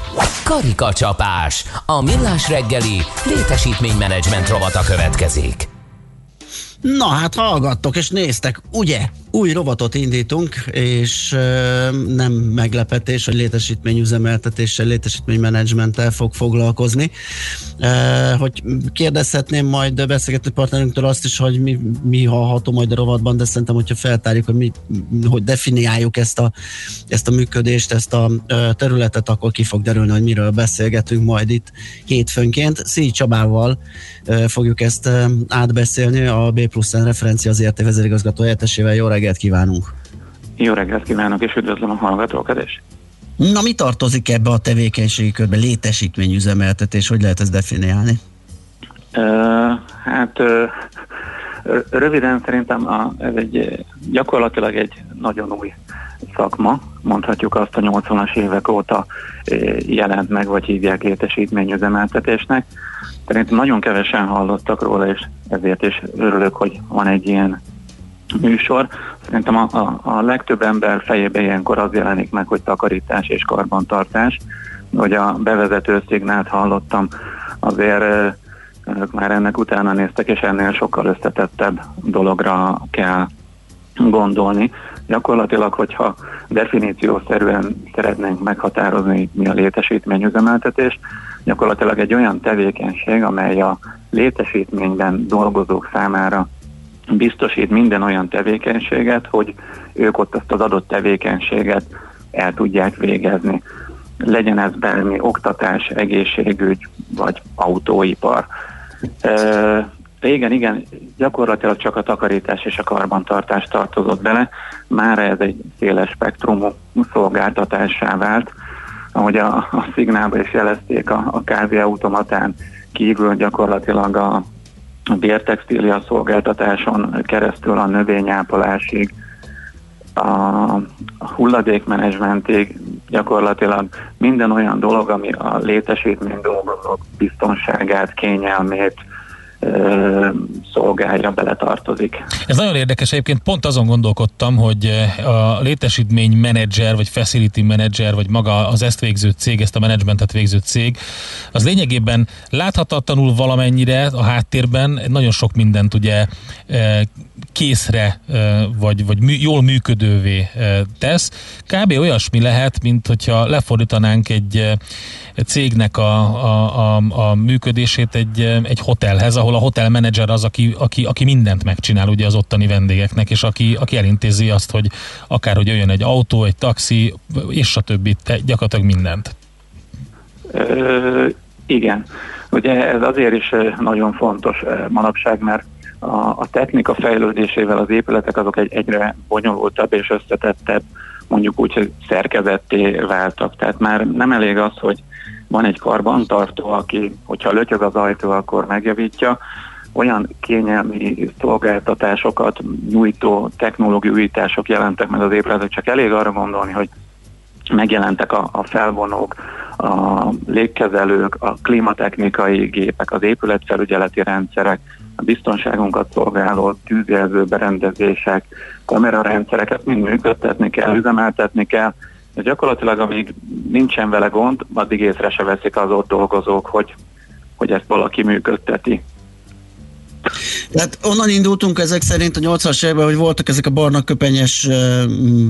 karikacsapás. A millás reggeli létesítménymenedzsment rovata következik. Na hát hallgattok és néztek, ugye? Új rovatot indítunk, és nem meglepetés, hogy létesítményüzemeltetéssel, létesítménymenedzsmenttel fog foglalkozni. Hogy kérdezhetném majd beszélgető partnerünktől azt is, hogy mi, mi hallható majd a rovatban, de szerintem, hogyha feltárjuk, hogy, mi, hogy definiáljuk ezt a, ezt a működést, ezt a területet, akkor ki fog derülni, hogy miről beszélgetünk majd itt hétfőnként. Szíj Csabával fogjuk ezt átbeszélni, a B plusz referencia az érté vezérigazgató helyettesével. Jó reggelt kívánunk! Jó reggelt kívánok, és üdvözlöm a hallgatókat is. Na, mi tartozik ebbe a tevékenységi körbe? Létesítményüzemeltetés, hogy lehet ezt definiálni? Uh, hát uh, röviden szerintem a, ez egy gyakorlatilag egy nagyon új szakma, mondhatjuk azt a 80-as évek óta jelent meg, vagy hívják létesítményüzemeltetésnek. Szerintem nagyon kevesen hallottak róla, és ezért is örülök, hogy van egy ilyen műsor. Szerintem a, a, a legtöbb ember fejében ilyenkor az jelenik meg, hogy takarítás és karbantartás. Hogy a bevezető szignált hallottam, azért önök már ennek utána néztek, és ennél sokkal összetettebb dologra kell gondolni. Gyakorlatilag, hogyha definíciószerűen szeretnénk meghatározni, mi a létesítményüzemeltetés, gyakorlatilag egy olyan tevékenység, amely a létesítményben dolgozók számára biztosít minden olyan tevékenységet, hogy ők ott azt az adott tevékenységet el tudják végezni. Legyen ez bármi oktatás, egészségügy vagy autóipar. Régen igen, gyakorlatilag csak a takarítás és a karbantartás tartozott bele, már ez egy széles spektrumú szolgáltatássá vált. Ahogy a, a szignálba is jelezték, a, a kávéautomatán kívül gyakorlatilag a, a bértextília szolgáltatáson keresztül a növényápolásig, a hulladékmenedzsmentig gyakorlatilag minden olyan dolog, ami a létesítmény dolgozók biztonságát, kényelmét, szolgálja, beletartozik. Ez nagyon érdekes, egyébként pont azon gondolkodtam, hogy a létesítmény menedzser, vagy facility menedzser, vagy maga az ezt végző cég, ezt a menedzsmentet végző cég, az lényegében láthatatlanul valamennyire a háttérben nagyon sok mindent ugye készre, vagy, vagy jól működővé tesz. Kb. olyasmi lehet, mint hogyha lefordítanánk egy cégnek a, a, a, a működését egy, egy hotelhez, ahol a hotel menedzser az, aki, aki, aki mindent megcsinál ugye az ottani vendégeknek, és aki, aki elintézi azt, hogy akár hogy jöjjön egy autó, egy taxi, és a többi, te, gyakorlatilag mindent. Ö, igen. Ugye ez azért is nagyon fontos manapság, mert a, a technika fejlődésével az épületek azok egy, egyre bonyolultabb és összetettebb, mondjuk úgy, hogy szerkezetté váltak. Tehát már nem elég az, hogy van egy karbantartó, aki, hogyha lötyög az ajtó, akkor megjavítja, olyan kényelmi szolgáltatásokat nyújtó technológiai újítások jelentek meg az épületek, csak elég arra gondolni, hogy megjelentek a, a felvonók, a légkezelők, a klimatechnikai gépek, az épületfelügyeleti rendszerek, a biztonságunkat szolgáló tűzjelző berendezések, kamerarendszereket mind működtetni kell, üzemeltetni kell, de gyakorlatilag amíg nincsen vele gond, addig észre se veszik az ott dolgozók, hogy, hogy ezt valaki működteti. Tehát onnan indultunk ezek szerint a 80-as években, hogy voltak ezek a barna köpenyes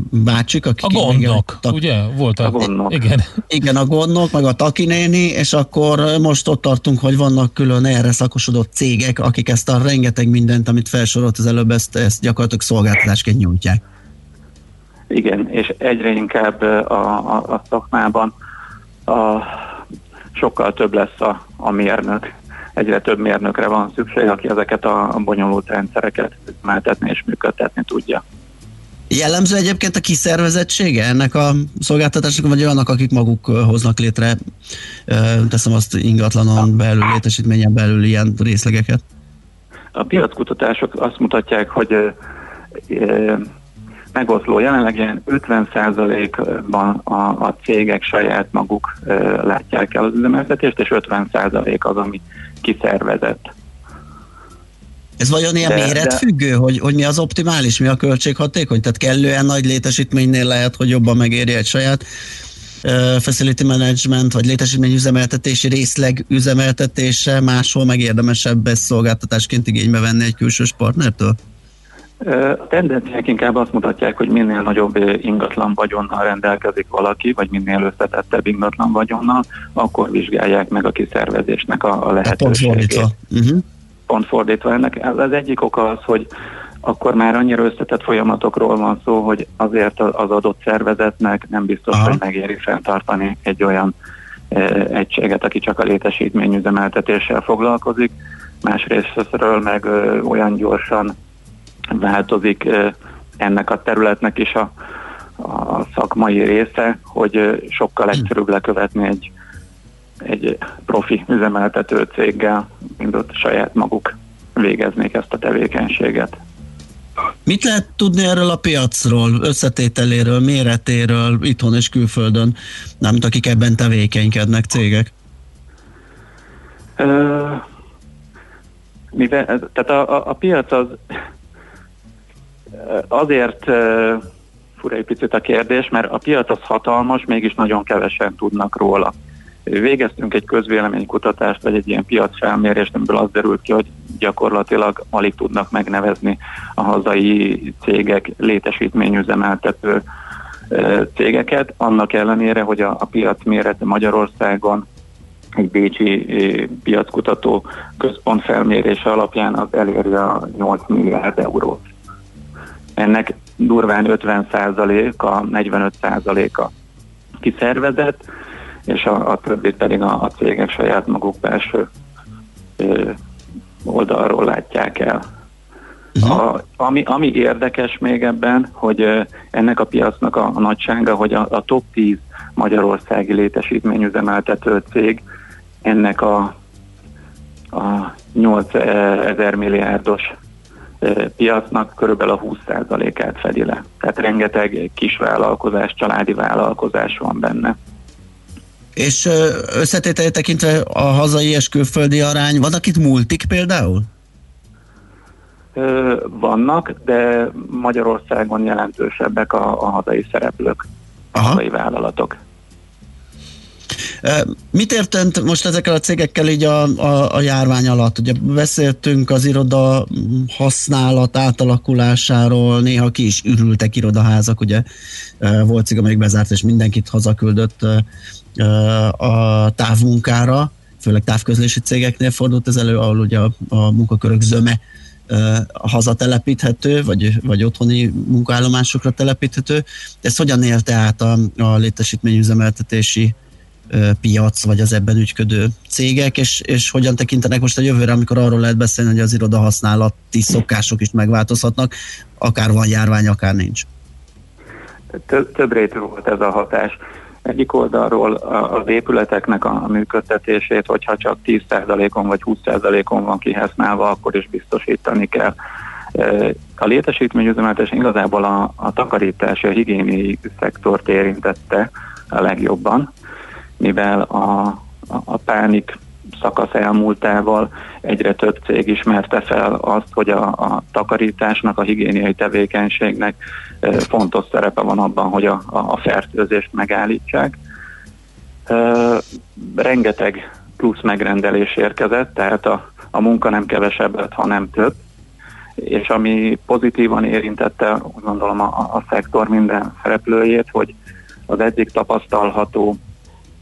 bácsik, akik... A gondnok, ugye? Volt a, a gondnok. Igen. Igen, a gondnok, meg a takinéni, és akkor most ott tartunk, hogy vannak külön erre szakosodott cégek, akik ezt a rengeteg mindent, amit felsorolt az előbb, ezt, ezt gyakorlatilag szolgáltatásként nyújtják. Igen, és egyre inkább a, a, a szakmában a, sokkal több lesz a, a mérnök. Egyre több mérnökre van szükség, aki ezeket a, a bonyolult rendszereket üzemeltetni és működtetni tudja. Jellemző egyébként a kiszervezettsége ennek a szolgáltatásnak, vagy olyanok, akik maguk hoznak létre, teszem azt ingatlanon belül, létesítményen belül ilyen részlegeket? A piackutatások azt mutatják, hogy megoszló. Jelenleg ilyen 50%-ban a, a cégek saját maguk látják el az üzemeltetést, és 50% az, ami kiszervezett. Ez vajon ilyen de, méretfüggő, de... hogy, hogy mi az optimális, mi a költséghatékony? Tehát kellően nagy létesítménynél lehet, hogy jobban megéri egy saját uh, facility management, vagy létesítmény üzemeltetési részleg üzemeltetése, máshol megérdemesebb ezt szolgáltatásként igénybe venni egy külsős partnertől? A tendenciák inkább azt mutatják, hogy minél nagyobb ingatlan vagyonnal rendelkezik valaki, vagy minél összetettebb ingatlan vagyonnal, akkor vizsgálják meg a kiszervezésnek a, a lehetőségét. Pont fordítva. Uh-huh. Pont fordítva. Ennek az egyik oka az, hogy akkor már annyira összetett folyamatokról van szó, hogy azért az adott szervezetnek nem biztos, Aha. hogy megéri fenntartani egy olyan egységet, aki csak a létesítményüzemeltetéssel foglalkozik. Másrésztről meg olyan gyorsan változik ennek a területnek is a, a szakmai része, hogy sokkal hmm. egyszerűbb lekövetni egy, egy profi üzemeltető céggel, mint ott saját maguk végeznék ezt a tevékenységet. Mit lehet tudni erről a piacról, összetételéről, méretéről, itthon és külföldön, nem akik ebben tevékenykednek cégek? Ö, mivel, tehát a, a, a piac az Azért fura egy picit a kérdés, mert a piac az hatalmas, mégis nagyon kevesen tudnak róla. Végeztünk egy közvéleménykutatást, vagy egy ilyen piacfelmérést, amiből az derült ki, hogy gyakorlatilag alig tudnak megnevezni a hazai cégek létesítményüzemeltető cégeket, annak ellenére, hogy a, a piac mérete Magyarországon egy bécsi piackutató központ felmérése alapján az eléri a 8 milliárd eurót. Ennek durván 50%-a, 45%-a kiszervezett, és a, a többit pedig a, a cégek saját maguk belső ö, oldalról látják el. A, ami, ami érdekes még ebben, hogy ö, ennek a piacnak a, a nagysága, hogy a, a top 10 magyarországi létesítményüzemeltető cég ennek a, a 8000 milliárdos piacnak körülbelül a 20%-át fedi le. Tehát rengeteg kisvállalkozás, családi vállalkozás van benne. És ö, összetételét tekintve a hazai és külföldi arány, vannak itt multik például? Vannak, de Magyarországon jelentősebbek a, a hazai szereplők, a hazai vállalatok. Mit értent most ezekkel a cégekkel így a, a, a járvány alatt? Ugye beszéltünk az iroda használat átalakulásáról, néha ki is ürültek irodaházak, ugye volt cég, amelyik bezárt, és mindenkit hazaküldött a távmunkára, főleg távközlési cégeknél fordult ez elő, ahol ugye a, a munkakörök zöme hazatelepíthető, vagy, vagy otthoni munkaállomásokra telepíthető. Ezt hogyan élte át a, a létesítményüzemeltetési piac, vagy az ebben ügyködő cégek, és, és hogyan tekintenek most a jövőre, amikor arról lehet beszélni, hogy az iroda használati szokások is megváltozhatnak, akár van járvány, akár nincs. Több, több rétű volt ez a hatás. Egyik oldalról az épületeknek a működtetését, hogyha csak 10%-on vagy 20%-on van kihasználva, akkor is biztosítani kell. A létesítményüzemeltetés igazából a, a takarítási, a higiéniai szektort érintette a legjobban, mivel a, a, a pánik szakasz elmúltával egyre több cég ismerte fel azt, hogy a, a takarításnak, a higiéniai tevékenységnek fontos szerepe van abban, hogy a, a, fertőzést megállítsák. Rengeteg plusz megrendelés érkezett, tehát a, a munka nem kevesebbet, hanem több, és ami pozitívan érintette, úgy gondolom a, a szektor minden szereplőjét, hogy az eddig tapasztalható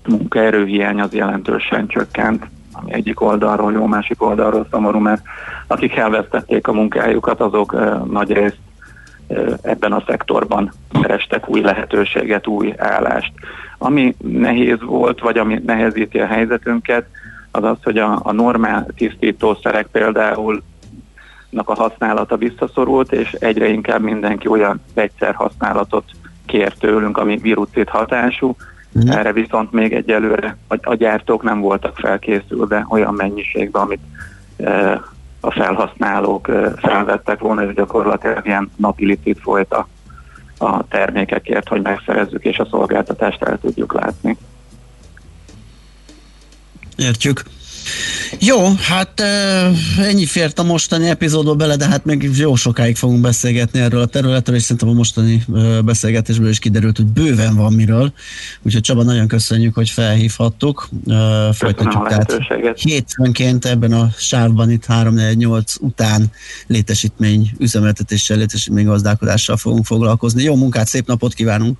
munkaerőhiány az jelentősen csökkent, ami egyik oldalról jó, másik oldalról szomorú, mert akik elvesztették a munkájukat, azok nagy részt ebben a szektorban kerestek új lehetőséget, új állást. Ami nehéz volt, vagy ami nehezíti a helyzetünket, az az, hogy a, a normál tisztítószerek például a használata visszaszorult, és egyre inkább mindenki olyan vegyszer használatot kér tőlünk, ami virucid hatású. Mhm. Erre viszont még egyelőre a, a gyártók nem voltak felkészülve olyan mennyiségben, amit e, a felhasználók e, felvettek volna, és gyakorlatilag ilyen napi licit folyt a, a termékekért, hogy megszerezzük és a szolgáltatást el tudjuk látni. Értjük. Jó, hát ennyi fért a mostani epizódba bele, de hát még jó sokáig fogunk beszélgetni erről a területről, és szerintem a mostani beszélgetésből is kiderült, hogy bőven van miről. Úgyhogy Csaba, nagyon köszönjük, hogy felhívhattuk. Folytatjuk tehát hétfőnként ebben a sávban itt 348 után létesítmény üzemeltetéssel, létesítmény gazdálkodással fogunk foglalkozni. Jó munkát, szép napot kívánunk!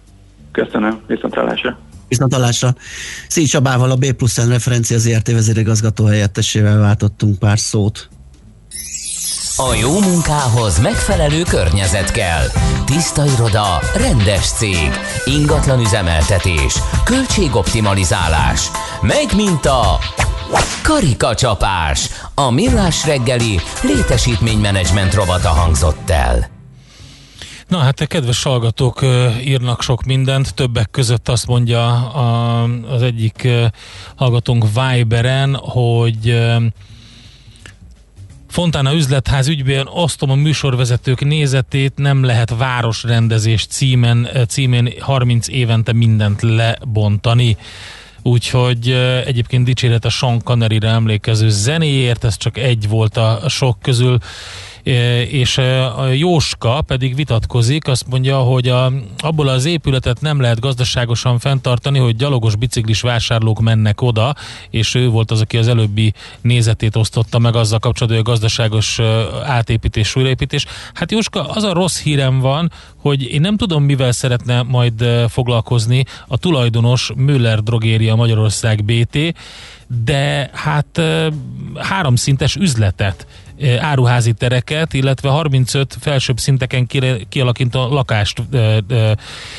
Köszönöm, viszont hallásra. Szíj Csabával, a B plusz N referencia ZRT vezérigazgató helyettesével váltottunk pár szót. A jó munkához megfelelő környezet kell. Tiszta iroda, rendes cég, ingatlan üzemeltetés, költségoptimalizálás. Megy, mint a karikacsapás. A millás reggeli létesítménymenedzsment rovata hangzott el. Na hát, kedves hallgatók írnak sok mindent, többek között azt mondja a, az egyik hallgatónk Viberen, hogy Fontána üzletház ügyben osztom a műsorvezetők nézetét, nem lehet városrendezés címen, címén 30 évente mindent lebontani. Úgyhogy egyébként dicséret a Sean Connery-re emlékező zenéért, ez csak egy volt a sok közül. És a Jóska pedig vitatkozik, azt mondja, hogy a, abból az épületet nem lehet gazdaságosan fenntartani, hogy gyalogos biciklis vásárlók mennek oda, és ő volt az, aki az előbbi nézetét osztotta meg azzal kapcsolatban, hogy a gazdaságos átépítés, újraépítés. Hát Jóska, az a rossz hírem van, hogy én nem tudom, mivel szeretne majd foglalkozni a tulajdonos Müller Drogéria Magyarország BT, de hát háromszintes üzletet áruházi tereket, illetve 35 felsőbb szinteken kialakító lakást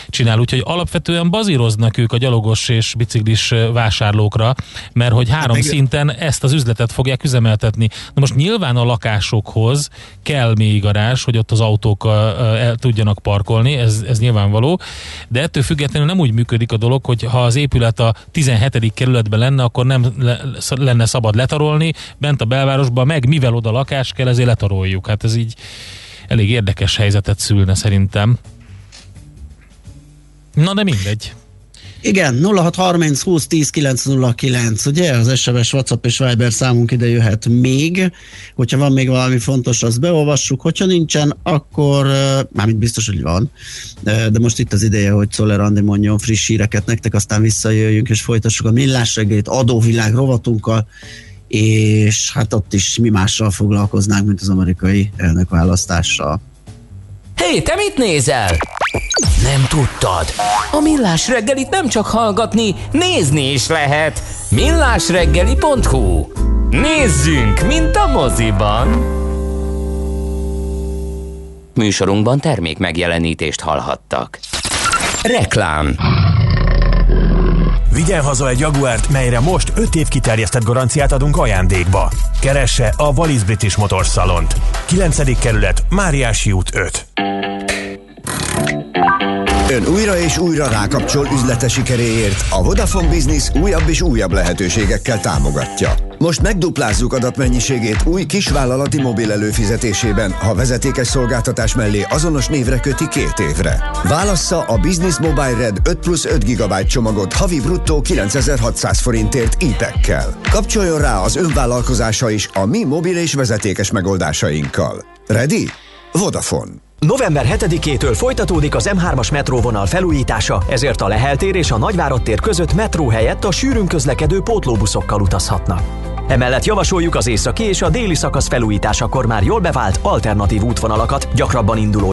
csinál, úgyhogy alapvetően bazíroznak ők a gyalogos és biciklis vásárlókra, mert hogy három meg- szinten ezt az üzletet fogják üzemeltetni. Na most nyilván a lakásokhoz kell még garázs, hogy ott az autók el tudjanak parkolni, ez, ez nyilvánvaló, de ettől függetlenül nem úgy működik a dolog, hogy ha az épület a 17. kerületben lenne, akkor nem le- lenne szabad letarolni, bent a belvárosban meg, mivel oda lakás kell, ezért letaroljuk. Hát ez így elég érdekes helyzetet szülne szerintem. Na de mindegy. Igen, 0630 20 10 909, ugye? Az SMS, WhatsApp és Viber számunk ide jöhet még. Hogyha van még valami fontos, azt beolvassuk. Hogyha nincsen, akkor, mármint biztos, hogy van, de most itt az ideje, hogy Szoller Andi mondjon friss híreket nektek, aztán visszajöjjünk és folytassuk a millás reggelit adóvilág rovatunkkal, és hát ott is mi mással foglalkoznánk, mint az amerikai elnökválasztással. Hé, hey, te mit nézel? Nem tudtad? A Millás reggelit nem csak hallgatni, nézni is lehet. millásreggeli.hu Nézzünk, mint a moziban! Műsorunkban termék megjelenítést hallhattak. Reklám Vigyen haza egy Jaguárt, melyre most 5 év kiterjesztett garanciát adunk ajándékba. Keresse a Wallis British Motors Salont. 9. kerület, Máriási út 5. Ön újra és újra rákapcsol üzlete sikeréért. A Vodafone Business újabb és újabb lehetőségekkel támogatja. Most megduplázzuk adatmennyiségét új kisvállalati mobil előfizetésében, ha vezetékes szolgáltatás mellé azonos névre köti két évre. Válassza a Business Mobile Red 5 plusz 5 GB csomagot havi bruttó 9600 forintért IPEC-kel. Kapcsoljon rá az önvállalkozása is a mi mobil és vezetékes megoldásainkkal. Ready? Vodafone. November 7-től folytatódik az M3-as metróvonal felújítása, ezért a Lehel tér és a Nagyvárad tér között metró helyett a sűrűn közlekedő pótlóbuszokkal utazhatnak. Emellett javasoljuk az északi és a déli szakasz felújításakor már jól bevált alternatív útvonalakat, gyakrabban induló